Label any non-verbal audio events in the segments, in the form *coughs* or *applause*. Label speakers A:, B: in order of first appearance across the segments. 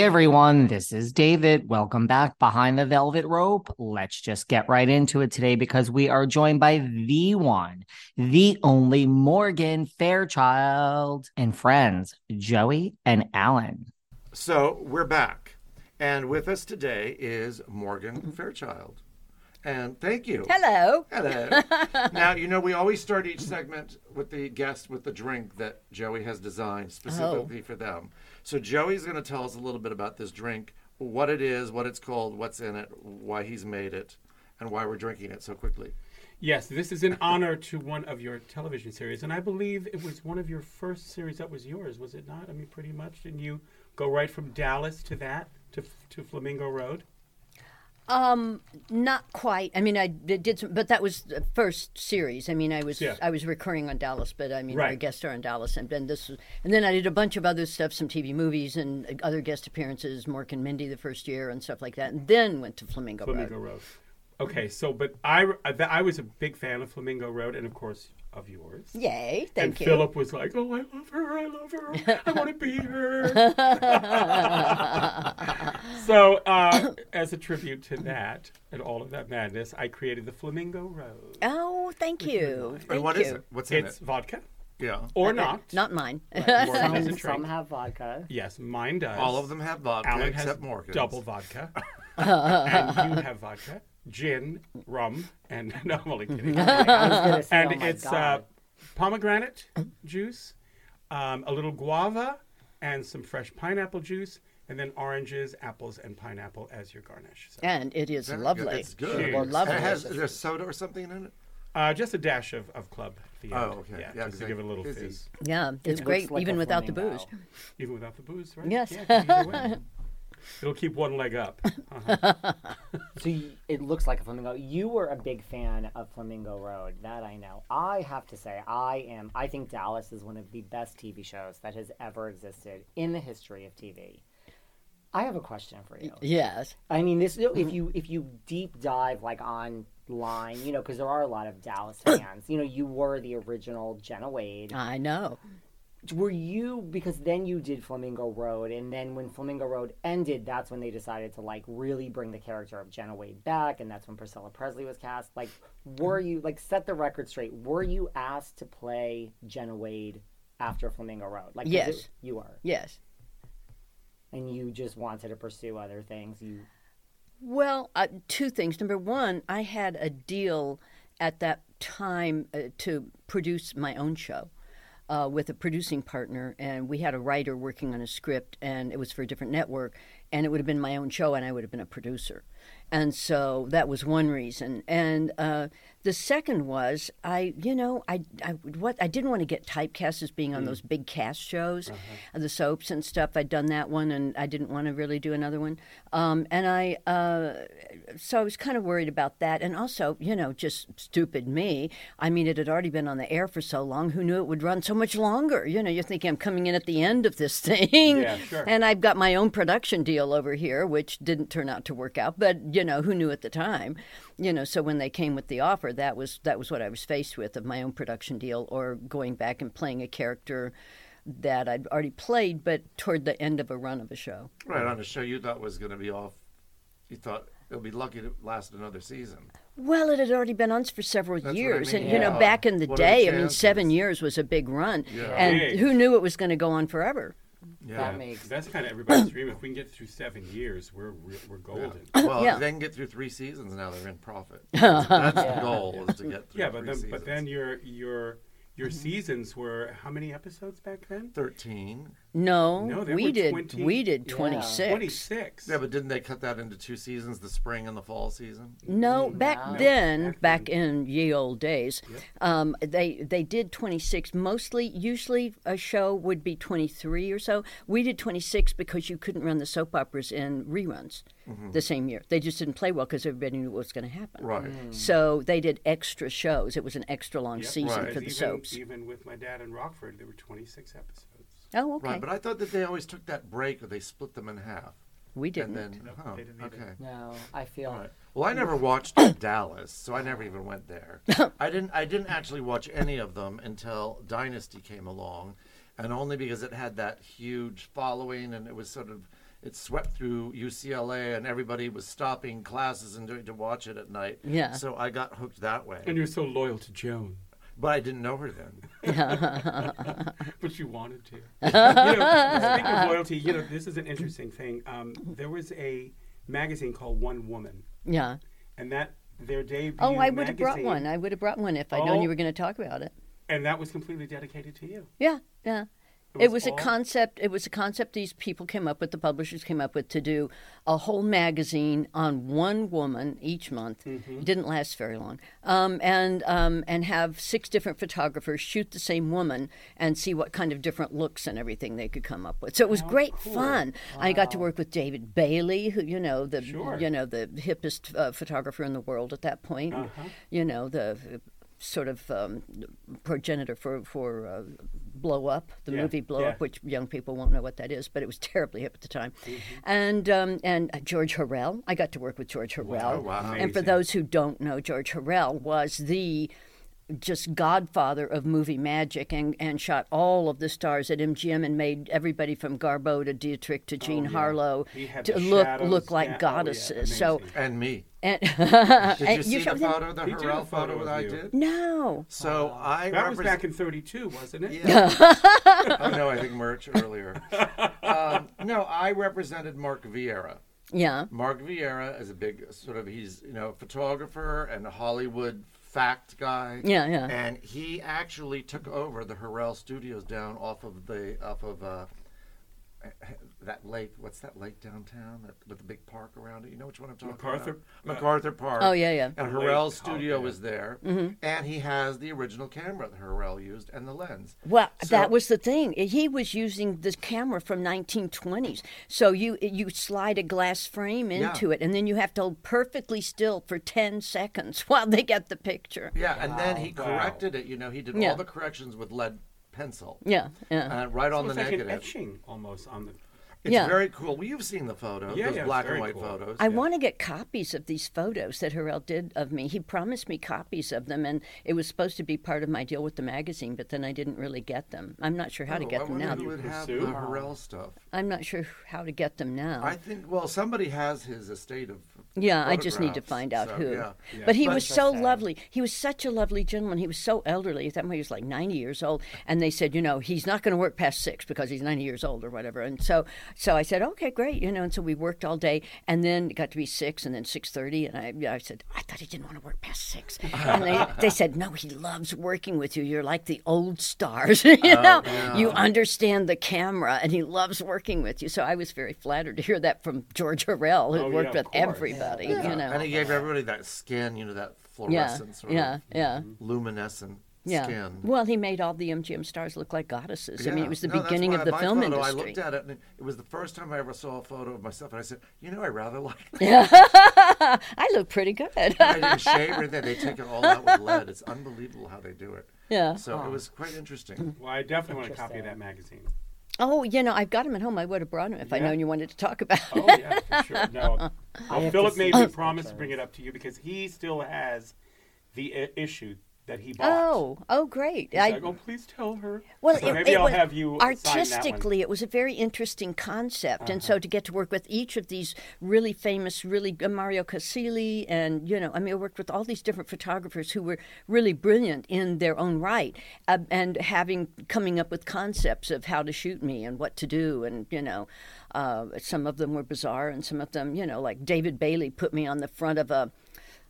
A: Hey everyone, this is David. Welcome back behind the velvet rope. Let's just get right into it today because we are joined by the one, the only Morgan Fairchild and friends, Joey and Alan.
B: So we're back. And with us today is Morgan Fairchild. And thank you.
C: Hello.
B: Hello. *laughs* now, you know, we always start each segment with the guest with the drink that Joey has designed specifically oh. for them. So Joey's going to tell us a little bit about this drink, what it is, what it's called, what's in it, why he's made it, and why we're drinking it so quickly.
D: Yes, this is in honor to one of your television series, and I believe it was one of your first series that was yours, was it not? I mean, pretty much. Didn't you go right from Dallas to that to to Flamingo Road?
C: Um, not quite. I mean, I did, some, but that was the first series. I mean, I was
D: Yeah.
C: I was recurring on Dallas, but I mean, our
D: Right.
C: guest star on Dallas, and then this, was, and then I did a bunch of other stuff, some TV movies and other guest appearances, Mork and Mindy the first year and stuff like that, and then went to Flamingo,
D: Flamingo
C: Road.
D: Road. Okay, so but I I, I was a big fan of Flamingo Road, and of course of yours.
C: Yay!
D: and
C: Thank you.
D: Philip was like, "Oh, I love her! I love her! I want to be her." *laughs* so, uh, as a tribute to that and all of that madness, I created the Flamingo Rose.
C: Oh, thank you. Thank
B: and what
C: you.
B: is it? What's in
D: It's
B: it?
D: It's vodka
B: Yeah.
D: or not.
C: Not mine.
D: Morgan *laughs* doesn't
E: Some, some have vodka.
D: Yes, mine does.
B: All of them have vodka
D: Alan has
B: except Morgan's.
D: double vodka, *laughs* and you have vodka, gin, rum, and *laughs* no, I'm only kidding. *laughs*
E: I was gonna say,
D: and
E: oh
D: it's uh, pomegranate juice, um, a little guava, and some fresh pineapple juice, and then oranges, apples, and pineapple as your garnish. So,
C: and it is
B: Very good.
C: lovely.
B: It's good.
D: Cheers.
C: Lovely.
B: It has, is there soda or something in it?
D: uh, just a dash of, of club. At the
B: Oh,
D: end.
B: okay.
D: Yeah,
B: Yeah,
D: just to
B: 'cause
D: give it a
B: I-
D: little fizz,
C: Yeah, it's
E: looks
C: great
E: like
C: even
E: a
C: without the
E: flamingo.
C: booze.
D: even without the booze, right?
C: Yes.
D: Yeah, 'cause either way. *laughs* It'll keep one leg up. *laughs* Uh-huh.
E: So you, it looks like a flamingo. You were a big fan of Flamingo Road. That I know. I have to say, I am. I think Dallas is one of the best TV shows that has ever existed in the history of TV. I have a question for you.
C: Yes.
E: I mean, this if you if you deep dive like online, you know, because there are a lot of Dallas *coughs* fans. You know, you were the original Jenna Wade.
C: I know.
E: Were you because then you did Flamingo Road, and then when Flamingo Road ended, that's when they decided to like really bring the character of Jenna Wade back, and that's when Priscilla Presley was cast. Like, were you like set the record straight? Were you asked to play Jenna Wade after Flamingo Road? Like,
C: Yes.
E: it- you were.
C: Yes.
E: and you just wanted to pursue other things. You
C: Well, uh, two things. Number one, I had a deal at that time uh, to produce my own show. Uh, with a producing partner, and we had a writer working on a script, and it was for a different network, and it would have been my own show, and I would have been a producer, and so that was one reason. And uh, the second was I, you know, I, I what I didn't want to get typecast as being on those big cast shows, uh, the soaps and stuff. I'd done that one, and I didn't want to really do another one. Um, and I, uh, so I was kind of worried about that, and also, you know, just stupid me. I mean, it had already been on the air for so long. Who knew it would run so much longer? You know, you're thinking I'm coming in at the end of this *laughs* thing,
D: Yeah, sure.
C: and I've got my own production deal over here, which didn't turn out to work out. But you know, who knew at the time? You know, so when they came with the offer, that was that was what I was faced with of my own production deal or going back and playing a character that I'd already played, but toward the end of a run of a show.
B: Right on a show you thought was going to be off. You thought it'll be lucky to last another season.
C: Well, it had already been on for several
B: That's what I
C: years,
B: mean,
C: and you know, back in the
B: What are the
C: day, I mean, seven years was a big run,
B: Yeah.
C: and
D: Big.
C: who knew it was going to go on forever?
B: Yeah.
E: that makes
D: That's kind of everybody's dream. If we can get through seven years, we're re- we're golden.
B: Well,
C: Yeah.
B: if they can get through three seasons now, they're in profit. *laughs* That's the goal is to get through
D: Yeah, but
B: three
D: then but then your your your mm-hmm. seasons were how many episodes back then?
B: thirteen.
C: No,
D: No, there
C: we
D: were
C: did
D: 20
C: we did
E: Yeah.
C: twenty six.
D: Twenty six.
B: Yeah, but didn't they cut that into two seasons, the spring and the fall season?
C: No, back
E: No.
C: then,
D: Back
C: back in ye old days, um, they they did 26. Mostly, usually a show would be 23 or so. We did 26 because you couldn't run the soap operas in reruns the same year. They just didn't play well because everybody knew what was going to happen.
B: Right.
C: So they did extra shows. It was an extra long
D: Yep.
C: season
B: Right.
C: for the
D: even,
C: soaps.
D: Even with my dad in Rockford, there were twenty six episodes.
C: Oh, okay.
B: Right, but I thought that they always took that break or they split them in half.
C: we didn't.
B: And then,
D: Nope,
B: huh,
D: they didn't
B: okay.
E: no. I feel
B: All right. Well, I never watched *coughs* Dallas, so I never even went there. *coughs* I didn't. I didn't actually watch any of them until Dynasty came along, and only because it had that huge following, and it was sort of it swept through UCLA, and everybody was stopping classes and doing to watch it at night.
C: Yeah.
B: So I got hooked that way,
D: And you're so loyal to Joan,
B: but I didn't know her then. *laughs*
D: but you wanted to. *laughs* you know, speaking of loyalty, you know this is an interesting thing. Um, there was a magazine called One Woman,
C: yeah.
D: and that their debut.
C: Oh, I would have brought one. I would have brought one if I'd known
D: Oh.
C: you were going to talk about it.
D: and that was completely dedicated to you.
C: Yeah, yeah.
D: It
C: It
D: was
C: was, a concept. It was a concept these people came up with. The publishers came up with to do a whole magazine on one woman each month.
D: Mm-hmm.
C: It didn't last very long, um, and um, and have six different photographers shoot the same woman and see what kind of different looks and everything they could come up with. So it was great fun. I got to work with David Bailey, who you know the
D: Sure.
C: you know the hippest uh, photographer in the world at that point.
D: Uh-huh.
C: You know the sort of um, progenitor for for uh, Blow Up, the
D: Yeah,
C: movie Blow
D: yeah.
C: Up, which young people won't know what that is, but it was *laughs* terribly hip at the time.
D: Mm-hmm.
C: And um, and George Hurrell, I got to work with George Hurrell.
B: wow.
C: And for those who don't know, George Hurrell was the just godfather of movie magic and, and shot all of the stars at MGM and made everybody from Garbo to Dietrich to Jean
D: yeah.
C: Harlow to look
D: shadows,
C: look like
D: yeah, oh, yeah,
C: goddesses. so.
B: And me.
C: And, *laughs*
B: Did
C: and
B: you see the
C: showed them-
B: photo, the
D: He did a
B: Hurrell
D: photo
B: photo
D: of
B: that I did?
C: No.
B: So I
D: That was back in '32, wasn't it?
B: Yeah. *laughs* oh no, I think merch earlier. *laughs* Um, no, I represented Mark Vieira.
C: Yeah.
B: Mark Vieira is a big sort of he's you know photographer and Hollywood fact guy.
C: Yeah, yeah.
B: And he actually took over the Hurrell Studios down off of the off of uh, that lake. What's that lake downtown that, with the big park around it? You know which one I'm talking
D: MacArthur-
B: about? MacArthur Park.
C: Oh, yeah, yeah.
B: And
D: The Hurrell's oh,
B: studio
D: yeah.
B: was there, and he has the original camera that Hurrell used and the lens.
C: Well,
B: So-
C: that was the thing. He was using this camera from 1920s. So you you slide a glass frame
B: Yeah.
C: into it, and then you have to hold perfectly still for 10 seconds *laughs* while they get the picture.
B: Yeah, and then he
D: Wow.
B: corrected it. You know, he did
C: Yeah.
B: all the corrections with lead pencil.
C: Yeah, yeah.
B: Uh, right on
D: So
B: the
D: it's like
B: negative.
D: an etching almost on the.
B: It's
C: Yeah.
B: very cool. Well, you've seen the photos,
D: Yeah,
B: those
D: yeah,
B: black and white
D: cool.
B: photos.
C: I want to get copies of these photos that Hurrell did of me. He promised me copies of them, and it was supposed to be part of my deal with the magazine, but then I didn't really get them. I'm not sure how to
B: Oh,
C: get
B: I
C: them now.
B: who would have the Hurrell stuff.
C: I'm not sure how to get them now.
B: I think, well, somebody has his estate of
C: Yeah, I just need to find out
B: so,
C: who.
B: yeah.
C: But he was so lovely. He was such a lovely gentleman. He was so elderly. At that point, he was like 90 years old. And they said, you know, he's not going to work past six because he's 90 years old or whatever. And so, so I said, okay, great, you know. And so we worked all day, and then it got to be six, and then 6:30. And I, I said, I thought he didn't want to work past six. And they, *laughs* they said, no, he loves working with you. You're like the old stars, *laughs* you know. You understand the camera, and he loves working with you. So I was very flattered to hear that from George Hurrell, who
D: Oh,
C: worked with
D: course.
C: Everybody,
B: Yeah.
C: you know.
B: And he gave everybody that skin, you know, that
C: Yeah,
B: sort
C: yeah,
B: of
C: yeah.
B: luminescent
C: Yeah.
B: skin.
C: Well, he made all the MGM stars look like goddesses. I mean, it was the
B: No,
C: beginning of the film
B: photo,
C: industry.
B: I looked at it, and it was the first time I ever saw a photo of myself, and I said, "You know, I rather like." *laughs*
C: Yeah. I look pretty good.
B: I didn't shave or anything. They take it all out with lead. It's unbelievable how they do it.
C: Yeah.
B: So it was quite interesting.
D: Well, I definitely want a copy of that magazine.
C: Oh, you know, I've got him at home. I would have brought him if I'd known you wanted to talk about
D: Oh yeah, for sure. *laughs* No, well, Philip made
E: see
D: me promise to bring it up to you because he still has the issue that he bought.
C: Oh, oh, great!
D: He's
C: I,
D: like, oh, please tell her.
C: well,
D: So
C: it,
D: maybe
C: it
D: I'll
C: was
D: have you sign that one. Uh-huh.
C: artistically, it was a very interesting concept, and so to get to work with each of these really famous, really uh, Mario Casilli, and you know, I mean, I worked with all these different photographers who were really brilliant in their own right, uh, and having coming up with concepts of how to shoot me and what to do, and you know, uh, some of them were bizarre, and some of them, you know, like David Bailey put me on the front of a.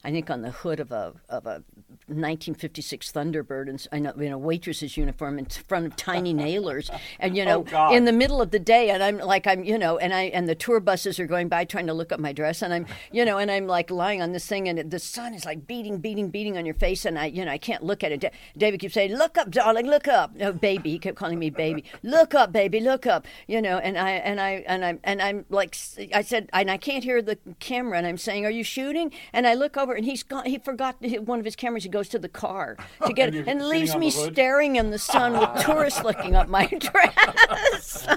C: I think on the hood of a of a 1956 Thunderbird, and I know in a waitress's uniform in front of tiny *laughs* nailers, and you oh, know,
D: Oh,
C: in the middle of the day, and I'm like I'm you know, and I and the tour buses are going by trying to look up my dress, and I'm you know, and I'm like lying on this thing, and the sun is like beating, beating, beating on your face, and I you know I can't look at it. David keeps saying, "Look up, darling, look up." No, baby, he kept calling me baby. Look up, baby, look up. You know, and I and I and I'm and I'm like I said, and I can't hear the camera, and I'm saying, "Are you shooting?" And I look over, and he's gone. He forgot one of his cameras. He goes to the car *laughs* to get
D: And
C: it, and leaves me staring in the sun with *laughs* tourists looking up my dress. *laughs*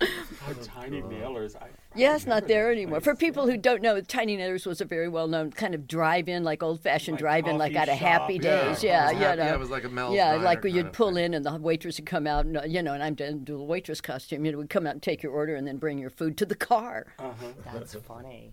D: Oh, Tiny Naylor's. I,
C: Yeah, it's not there anymore. For people who don't know, Tiny Naylor's was a very well-known kind of drive-in, like old-fashioned
D: Like
C: drive-in, like out of Happy
D: shop.
B: Yeah,
C: Days.
B: it
C: Yeah, you
B: happy-
C: know.
B: yeah, it was like a Mel's
C: Yeah, like where
B: kind
C: you'd
B: of
C: pull
B: thing.
C: in and the waitress would come out, and you know, and I'm doing do the waitress costume. You know, we'd come out and take your order, and then bring your food to the car. Uh-huh.
E: That's funny.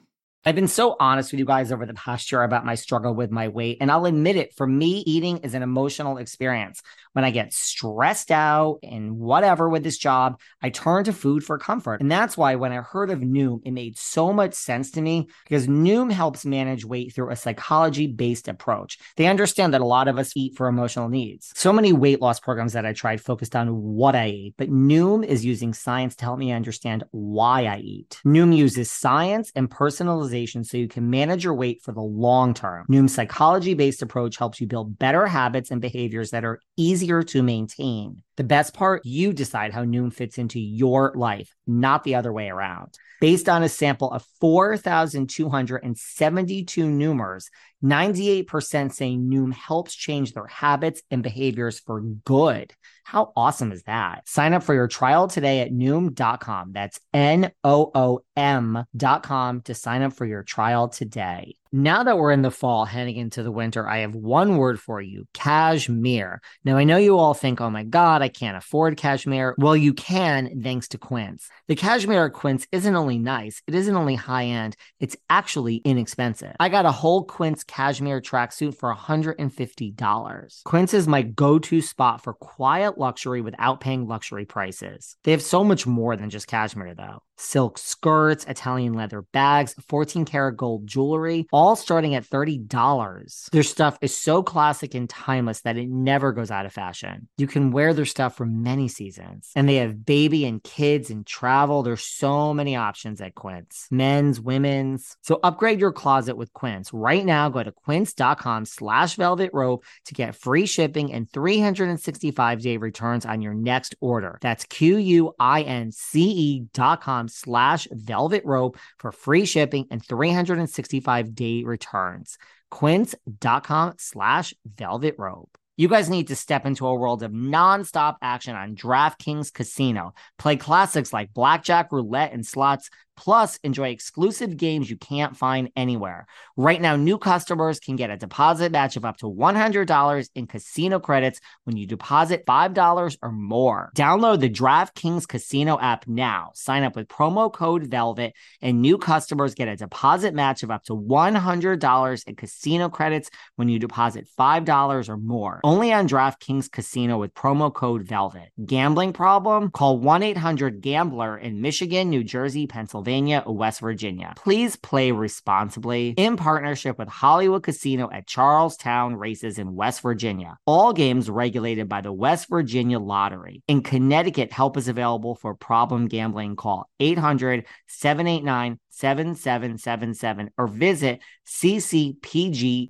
A: I've been so honest with you guys over the past year about my struggle with my weight. And I'll admit it, for me, eating is an emotional experience. When I get stressed out and whatever with this job, I turn to food for comfort. And that's why when I heard of Noom, it made so much sense to me because Noom helps manage weight through a psychology based approach. They understand that a lot of us eat for emotional needs. So many weight loss programs that I tried focused on what I ate, but Noom is using science to help me understand why I eat. Noom uses science and personalization so you can manage your weight for the long term. Noom's psychology based approach helps you build better habits and behaviors that are easier to maintain. The best part, you decide how Noom fits into your life, not the other way around. Based on a sample of 4,272 Noomers, 98% say Noom helps change their habits and behaviors for good. How awesome is that? Sign up for your trial today at Noom.com. That's N O O M.com to sign up for your trial today. Now that we're in the fall heading into the winter, I have one word for you cashmere. Now, I know you all think, oh my God, I can't afford cashmere. Well, you can thanks to Quince. The cashmere at Quince isn't only nice, it isn't only high end, it's actually inexpensive. I got a whole Quince cashmere tracksuit for $150. Quince is my go to spot for quiet luxury without paying luxury prices. They have so much more than just cashmere, though silk skirts, Italian leather bags, 14 karat gold jewelry, all starting at $30. Their stuff is so classic and timeless that it never goes out of fashion. You can wear their stuff for many seasons. And they have baby and kids and travel. There's so many options at Quince men's, women's. So upgrade your closet with Quince. Right now, go to quince.com slash velvet rope to get free shipping and 365 day returns on your next order. That's Q U I N C E dot com slash velvet rope for free shipping and 365 day returns. Quince.com slash velvet rope. You guys need to step into a world of nonstop action on DraftKings Casino. Play classics like blackjack, roulette, and slots Plus, enjoy exclusive games you can't find anywhere. Right now, new customers can get a deposit match of up to $100 in casino credits when you deposit $5 or more. Download the DraftKings Casino app now. Sign up with promo code VELVET, and new customers get a deposit match of up to $100 in casino credits when you deposit $5 or more. Only on DraftKings Casino with promo code VELVET. Gambling problem? Call 1 800 Gambler in Michigan, New Jersey, Pennsylvania Pennsylvania, West Virginia. Please play responsibly in partnership with Hollywood Casino at Charlestown Races in West Virginia. All games regulated by the West Virginia Lottery. In Connecticut, help is available for problem gambling. Call 800 789 7777 or visit ccpg.org.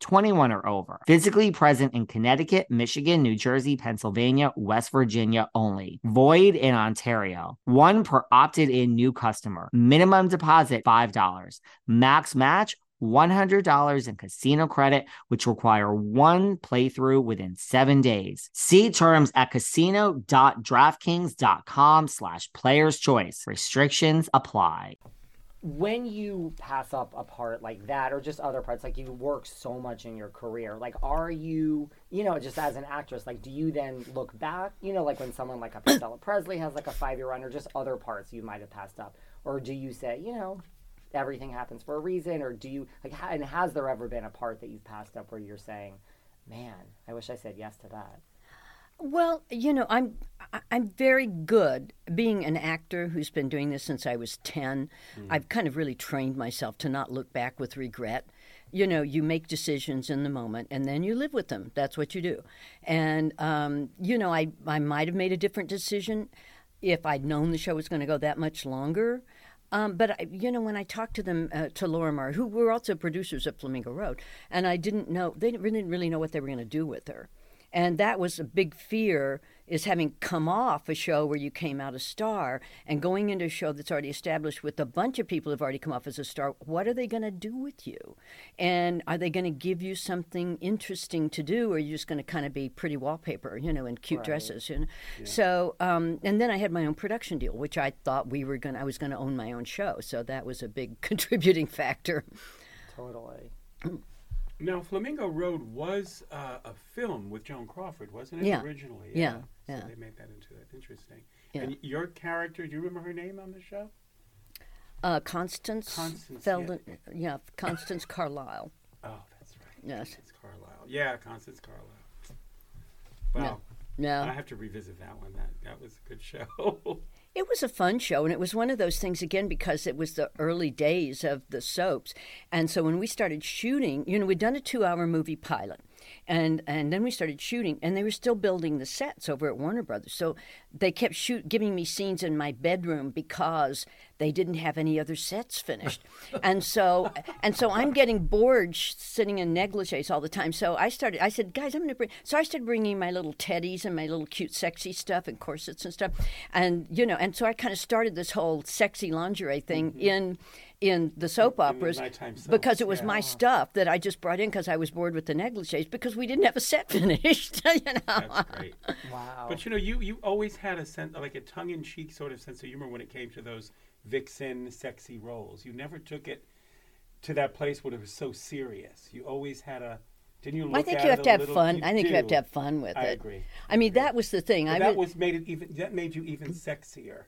A: 21 or over. Physically present in Connecticut, Michigan, New Jersey, Pennsylvania, West Virginia only. Void in Ontario. One per opted in new customer. Minimum deposit $5. Max match $100 in casino credit, which require one playthrough within seven days. See terms at casino.draftkings.com slash players choice. Restrictions apply.
E: When you pass up a part like that, or just other parts, like you work so much in your career, like are you, you know, just as an actress, like do you then look back, you know, like when someone like a Priscilla Presley has like a five year run, or just other parts you might have passed up, or do you say, you know, everything happens for a reason, or do you like? And has there ever been a part that you've passed up where you're saying, "Man, I wish I said yes to that"?
C: Well, you know, I'm I'm very good being an actor who's been doing this since I was 10. Mm. I've kind of really trained myself to not look back with regret. You know, you make decisions in the moment and then you live with them. That's what you do. And um, you know, I I might have made a different decision if I'd known the show was going to go that much longer. Um, but I, you know, when I talked to them, uh, to Lorimar, who were also producers at Flamingo Road, and I didn't know they didn't really, really know what they were going to do with her, and that was a big fear is having come off a show where you came out a star and going into a show that's already established with a bunch of people who've already come off as a star. What are they going to do with you? And are they going to give you something interesting to do, or are you just going to kind of be pretty wallpaper, you know, in cute right. dresses? You know? Yeah. So, um, and then I had my own production deal, which I thought we were going. I was going to own my own show, so that was a big *laughs* contributing factor.
E: Totally.
D: Now, Flamingo Road was uh, a film with Joan Crawford, wasn't it?
C: Yeah.
D: Originally.
C: Yeah.
D: yeah.
C: So
D: they made that into it. Interesting.
C: Yeah.
D: And your character, do you remember her name on the show?
C: Uh, Constance.
D: Constance.
C: Weldon, yeah. yeah. Constance Carlyle. *laughs*
D: Oh, that's right.
C: Yes.
D: Constance Carlyle. Yeah, Constance Carlyle. Wow.
C: Yeah.
D: I have to revisit that one. That that was a good show. *laughs*
C: It was a fun show, and it was one of those things again because it was the early days of the soaps. And so when we started shooting, you know, we'd done a two hour movie pilot. And, and then we started shooting, and they were still building the sets over at Warner Brothers. So they kept shoot giving me scenes in my bedroom because they didn't have any other sets finished, *laughs* and so and so I'm getting bored sh- sitting in negligees all the time. So I started. I said, guys, I'm going to bring. So I started bringing my little teddies and my little cute, sexy stuff and corsets and stuff, and you know, and so I kind of started this whole sexy lingerie thing mm-hmm. in in the soap operas
D: nighttime soaps,
C: because it was
D: yeah.
C: my stuff that I just brought in because I was bored with the negligees because we didn't have a set *laughs* finished. *laughs* you know?
D: That's great.
E: Wow.
D: But you know, you you always had a sense, like a tongue-in-cheek sort of sense of humor when it came to those vixen, sexy roles. You never took it to that place where it was so serious. You always had a. Didn't you look
C: I think
D: at
C: you have to have fun. I think you have to have fun with
D: I
C: it.
D: I agree.
C: I mean, that was the thing.
D: But
C: I
D: that
C: was,
D: was made it even. That made you even sexier.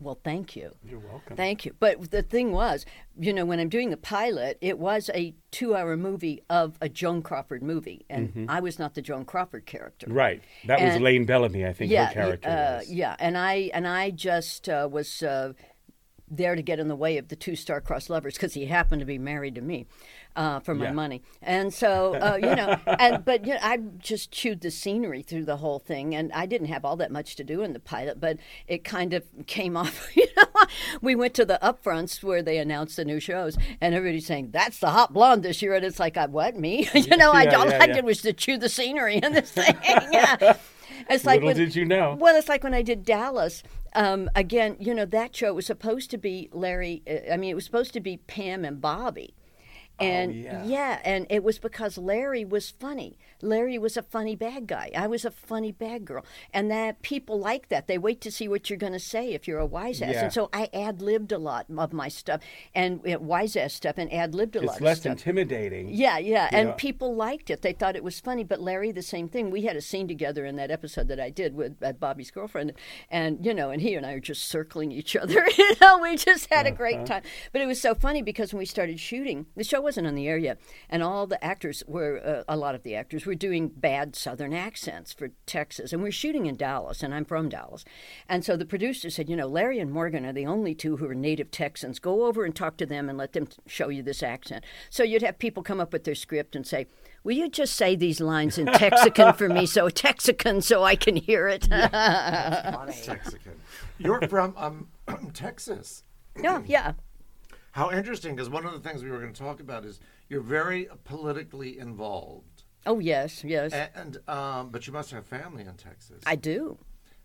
C: Well, thank you.
D: You're welcome.
C: Thank you. But the thing was, you know, when I'm doing the pilot, it was a two hour movie of a Joan Crawford movie. And I was not the Joan Crawford character.
D: Mm-hmm. Right. That was Lane Bellamy, I think
C: yeah,
D: her character
C: uh,
D: was.
C: Yeah, and I and I just uh, was uh, there to get in the way of the two star-crossed lovers because he happened to be married to me uh, for my
D: Yeah.
C: money, and so uh, you know, and but you know, I just chewed the scenery through the whole thing, and I didn't have all that much to do in the pilot, but it kind of *laughs* came off. *laughs* You know, we went to the upfronts where they announced the new shows, and everybody's saying that's the hot blonde this year, and it's like, I, what me? *laughs* you know, I all
D: yeah,
C: I
D: yeah.
C: did was to chew the scenery in this thing. yeah. It's like
D: Little
C: when,
D: did you know.
C: Well, it's like when I did Dallas. Um, again, you know that show was supposed to be Larry. Uh, I mean, it was supposed to be Pam and Bobby, and
D: Oh, yeah.
C: and it was because Larry was funny. Larry was a funny bad guy. I was a funny bad girl, and that people like that. They wait to see what you're going to say if you're a wise ass,
D: Yeah.
C: and so I ad libbed a lot of my stuff and uh, wise ass stuff, and ad libbed a lot.
D: It's
C: of
D: less
C: stuff.
D: intimidating.
C: Yeah, yeah, and
D: know.
C: people liked it. They thought it was funny. But Larry, the same thing. We had a scene together in that episode that I did with uh, Bobby's girlfriend, and you know, and he and I were just circling each *laughs* other. you know, we just had a great
D: Uh-huh.
C: time. But it was so funny because when we started shooting, the show wasn't on the air yet, and all the actors were, uh, a lot of the actors were doing bad Southern accents for Texas, and we're shooting in Dallas, and I'm from Dallas, and so the producer said, you know, Larry and Morgan are the only two who are native Texans. Go over and talk to them and let them t- show you this accent. So you'd have people come up with their script and say. Will you just say these lines in Texican for me, so *laughs* Texican, so I can hear it? *laughs*
B: Texican. You're from um, *clears throat* Texas.
C: yeah, yeah.
B: How interesting, because one of the things we were going to talk about is you're very politically involved.
C: Oh yes, yes.
B: And um, but you must have family in Texas.
C: I do.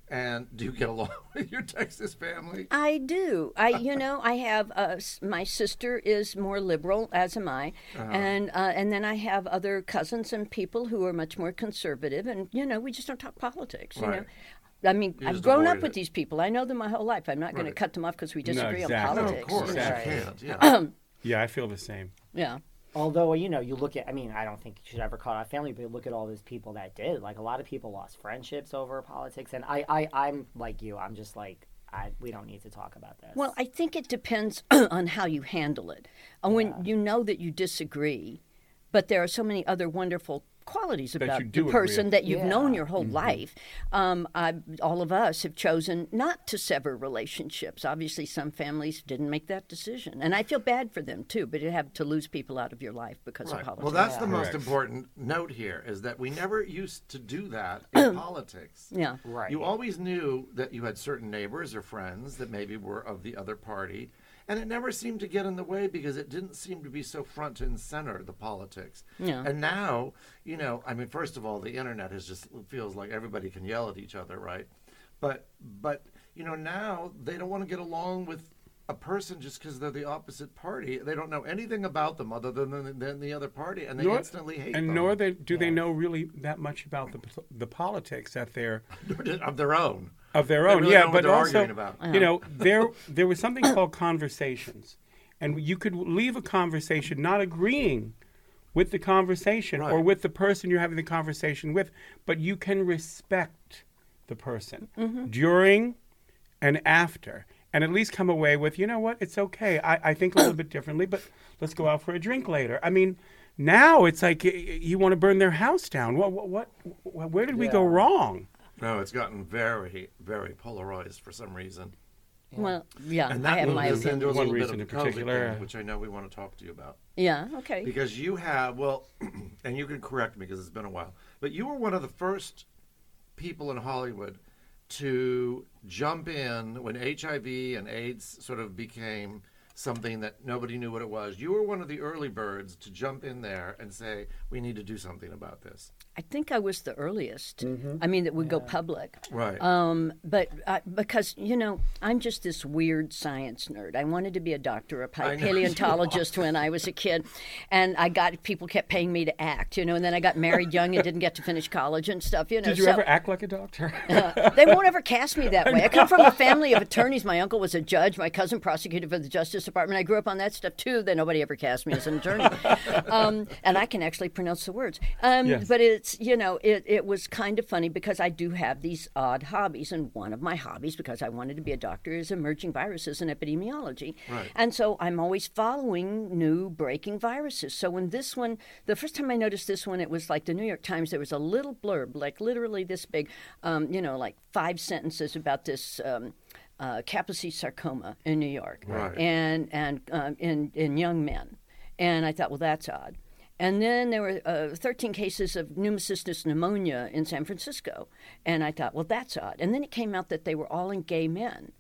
B: And do you get along *laughs* with your Texas family?
C: I do. I, *laughs* you know, I have uh, my sister is more liberal, as am I,
B: Uh-huh.
C: and uh, and then I have other cousins and people who are much more conservative, and you know, we just don't talk politics. You
B: Right.
C: know, I mean,
B: You
C: I've grown up with these people. I know them my whole life. I'm not going to cut them off because we
D: No,
C: disagree
D: exactly.
C: on
B: No,
C: politics.
B: of course
C: you know.
E: Right.
B: Yeah. *clears throat*
D: Yeah, I feel the same.
C: Yeah.
E: Although you know, you look at. I mean, I don't think you should ever call it a family, but look at all those people that did. Like a lot of people lost friendships over politics, and I, I, I'm like you. I'm just like, I, we don't need to talk about this.
C: Well, I think it depends *clears throat* on how you handle it. And when you know that you disagree, but there are so many other wonderful qualities about
D: you
C: the person
D: on.
C: that you've known your whole life. Um, I, all of us have chosen not to sever relationships. Obviously, some families didn't make that decision, and I feel bad for them too. But you have to lose people out of your life because
B: Right.
C: of politics.
B: Well, that's the most
D: Correct.
B: important note here is that we never used to do that *clears throat* in politics.
C: yeah.
E: right.
B: You always knew that you had certain neighbors or friends that maybe were of the other party, and it never seemed to get in the way because it didn't seem to be so front and center the politics.
C: Yeah.
B: And now, you know, I mean, first of all, the internet is just feels like everybody can yell at each other, right? But but you know now they don't want to get along with a person just because they're the opposite party. They don't know anything about them other than, than the other party, and they
D: Nor-
B: instantly hate
D: and
B: them.
D: nor they, do they know really that much about the the politics that they're *laughs*
B: of their own.
D: Of their own.
B: really
D: yeah, but also,
B: about.
D: you know, there *laughs* there was something called conversations, and you could leave a conversation not agreeing with the conversation or with the person you're having the conversation with, but you can respect the person mm-hmm. during and after. And at least come away with, you know what, it's okay. I, I think a little bit differently, but let's go out for a drink later. I mean, now it's like y- y- you want to burn their house down. What, what, what, where did we go wrong?
B: No, it's gotten very, very polarized for some reason.
C: Well, yeah.
B: And
C: I
B: that
C: have
B: moves
C: my opinion.
B: into a
D: One
B: little bit
D: reason
B: of
D: in particular.
B: thing, which I know we want to talk to you about.
C: Yeah. Okay.
B: Because you have, well, *clears throat* and you can correct me because it's been a while, but you were one of the first people in Hollywood to jump in when HIV and AIDS sort of became something that nobody knew what it was. You were one of the early birds to jump in there and say, we need to do something about this.
C: I think I was the earliest. I mean, that would go public.
B: Right.
C: Um, but uh, because you know, I'm just this weird science nerd. I wanted to be a doctor, a pa-
F: I know you
C: paleontologist when I was a kid, and I got people kept paying me to act. You know, and then I got married young and didn't get to finish college and stuff. You know,
D: Did you
C: so-
D: ever act like a doctor? *laughs*
C: uh, they won't ever cast me that *laughs* way. I come from a family of attorneys. My uncle was a judge. My cousin prosecuted for the Justice Department. I grew up on that stuff too. That nobody ever cast me as an attorney, *laughs* um, and I can actually pronounce the words. Um,
F: Yes.
C: But it's you know it, it was kind of funny because I do have these odd hobbies, and one of my hobbies because I wanted to be a doctor is emerging viruses and epidemiology.
F: Right.
C: And so I'm always following new breaking viruses. So when this one, the first time I noticed this one, it was like the New York Times. There was a little blurb, like literally this big, um, you know, like five sentences about this. Um, uh, Kaposi sarcoma in New York,
F: Right.
C: and and um, in in young men, and I thought, well, that's odd. And then there were uh, 13 cases of pneumocystis pneumonia in San Francisco, and I thought, well, that's odd. And then it came out that they were all in gay men.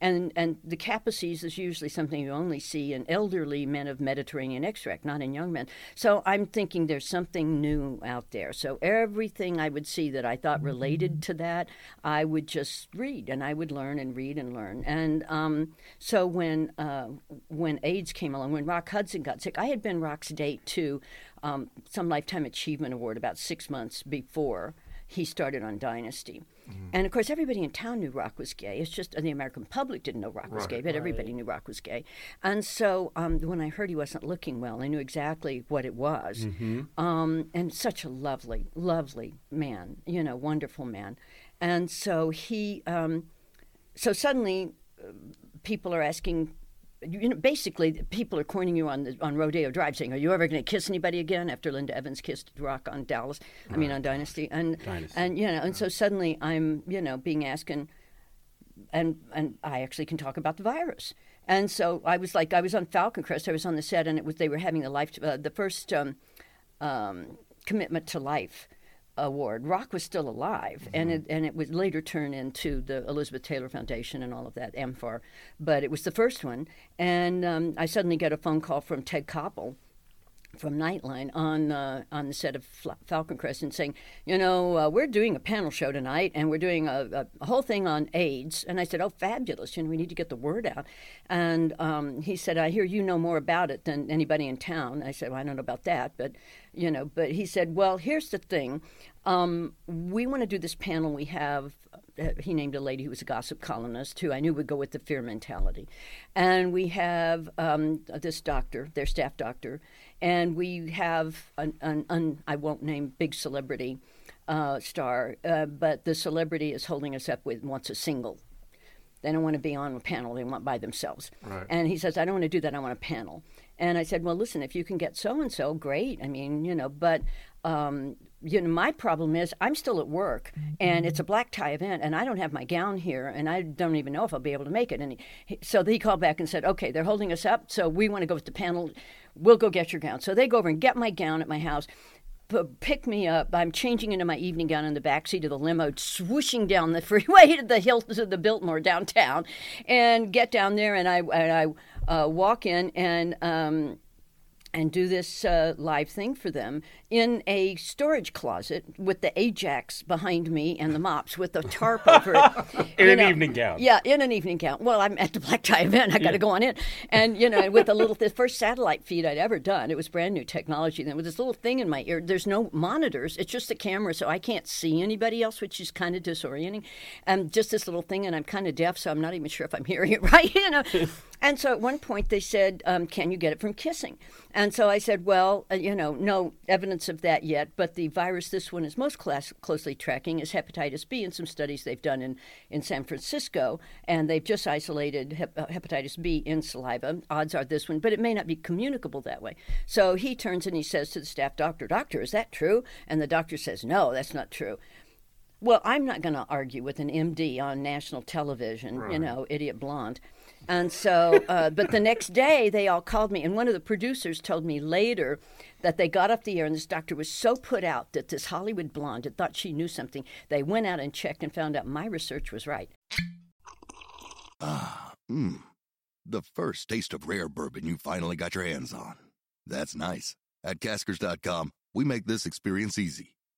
C: And and the Kaposi's is usually something you only see in elderly men of Mediterranean extract, not in young men. So I'm thinking there's something new out there. So everything I would see that I thought related to that, I would just read and I would learn and read and learn. And um, so when uh, when AIDS came along, when Rock Hudson got sick, I had been Rock's date to um, some Lifetime Achievement Award about six months before he started on Dynasty. And of course, everybody in town knew Rock was gay. It's just the American public didn't know Rock was gay, but everybody knew Rock was gay. And so um, when I heard he wasn't looking well, I knew exactly what it was.
F: Mhm.
C: Um, and such a lovely, lovely man, you know, wonderful man. And so he, um, so suddenly uh, people are asking, you know, basically people are cornering you on the, on Rodeo Drive, saying, "Are you ever going to kiss anybody again?" After Linda Evans kissed Rock on Dallas, I mean on Dynasty, and
F: Dynasty,
C: and you know, and so suddenly I'm you know being asked, and and and I actually can talk about the virus. And so I was like, I was on Falcon Crest. I was on the set, and it was they were having the life, uh, the first um, um, commitment to life award. Rock was still alive, and it and it would later turn into the Elizabeth Taylor Foundation and all of that, AMFAR. But it was the first one, and um, I suddenly get a phone call from Ted Koppel from Nightline on uh, on the set of Falcon Crest and saying, you know, uh, we're doing a panel show tonight and we're doing a, a, a whole thing on AIDS. And I said, oh, fabulous! You know, we need to get the word out. And um, he said, I hear you know more about it than anybody in town. I said, well, I don't know about that, but you know, but he said, well, here's the thing. Um, we want to do this panel. We have, uh, he named a lady who was a gossip columnist who I knew would go with the fear mentality. And we have um, this doctor, their staff doctor, and we have an, an, an I won't name big celebrity uh, star, uh, but the celebrity is holding us up with wants a single. They don't want to be on a panel, they want by themselves.
F: Right.
C: And he says, I don't want to do that, I want a panel. And I said, Well, listen, if you can get so and so, great. I mean, you know, but um, you know, my problem is I'm still at work and it's a black tie event and I don't have my gown here and I don't even know if I'll be able to make it. And he, so he called back and said, okay, they're holding us up. So we want to go with the panel. We'll go get your gown. So they go over and get my gown at my house. p- Pick me up. I'm changing into my evening gown in the back seat of the limo, swooshing down the *laughs* freeway to the hill to the Biltmore downtown, and get down there. And I and I uh, walk in and um, and do this uh, live thing for them in a storage closet with the Ajax behind me and the mops with the tarp *laughs* over it.
D: In
C: you
D: an
C: know.
D: evening gown.
C: Yeah, in an evening gown. Well, I'm at the black tie event. I got to
D: Yeah.
C: go on in, and you know, with a little the first satellite feed I'd ever done. It was brand new technology. Then with this little thing in my ear. There's no monitors. It's just a camera, so I can't see anybody else, which is kind of disorienting. And just this little thing, and I'm kind of deaf, so I'm not even sure if I'm hearing it *laughs* right. You know. And so at one point they said, um, "Can you get it from kissing?" And so I said, "Well, uh, you know, no evidence of that yet, but the virus this one is most class- closely tracking is hepatitis B in some studies they've done in, in San Francisco, and they've just isolated hep- uh, hepatitis B in saliva. Odds are this one, but it may not be communicable that way." So he turns and he says to the staff doctor, "Doctor, is that true?" And the doctor says, "No, that's not true." Well, I'm not going to argue with an MD on national television, you know, idiot blonde. And so, uh, but the next day they all called me, and one of the producers told me later that they got off the air, and this doctor was so put out that this Hollywood blonde had thought she knew something. They went out and checked and found out my research was right.
G: Ah, mmm. The first taste of rare bourbon you finally got your hands on. That's nice. At Caskers.com, we make this experience easy.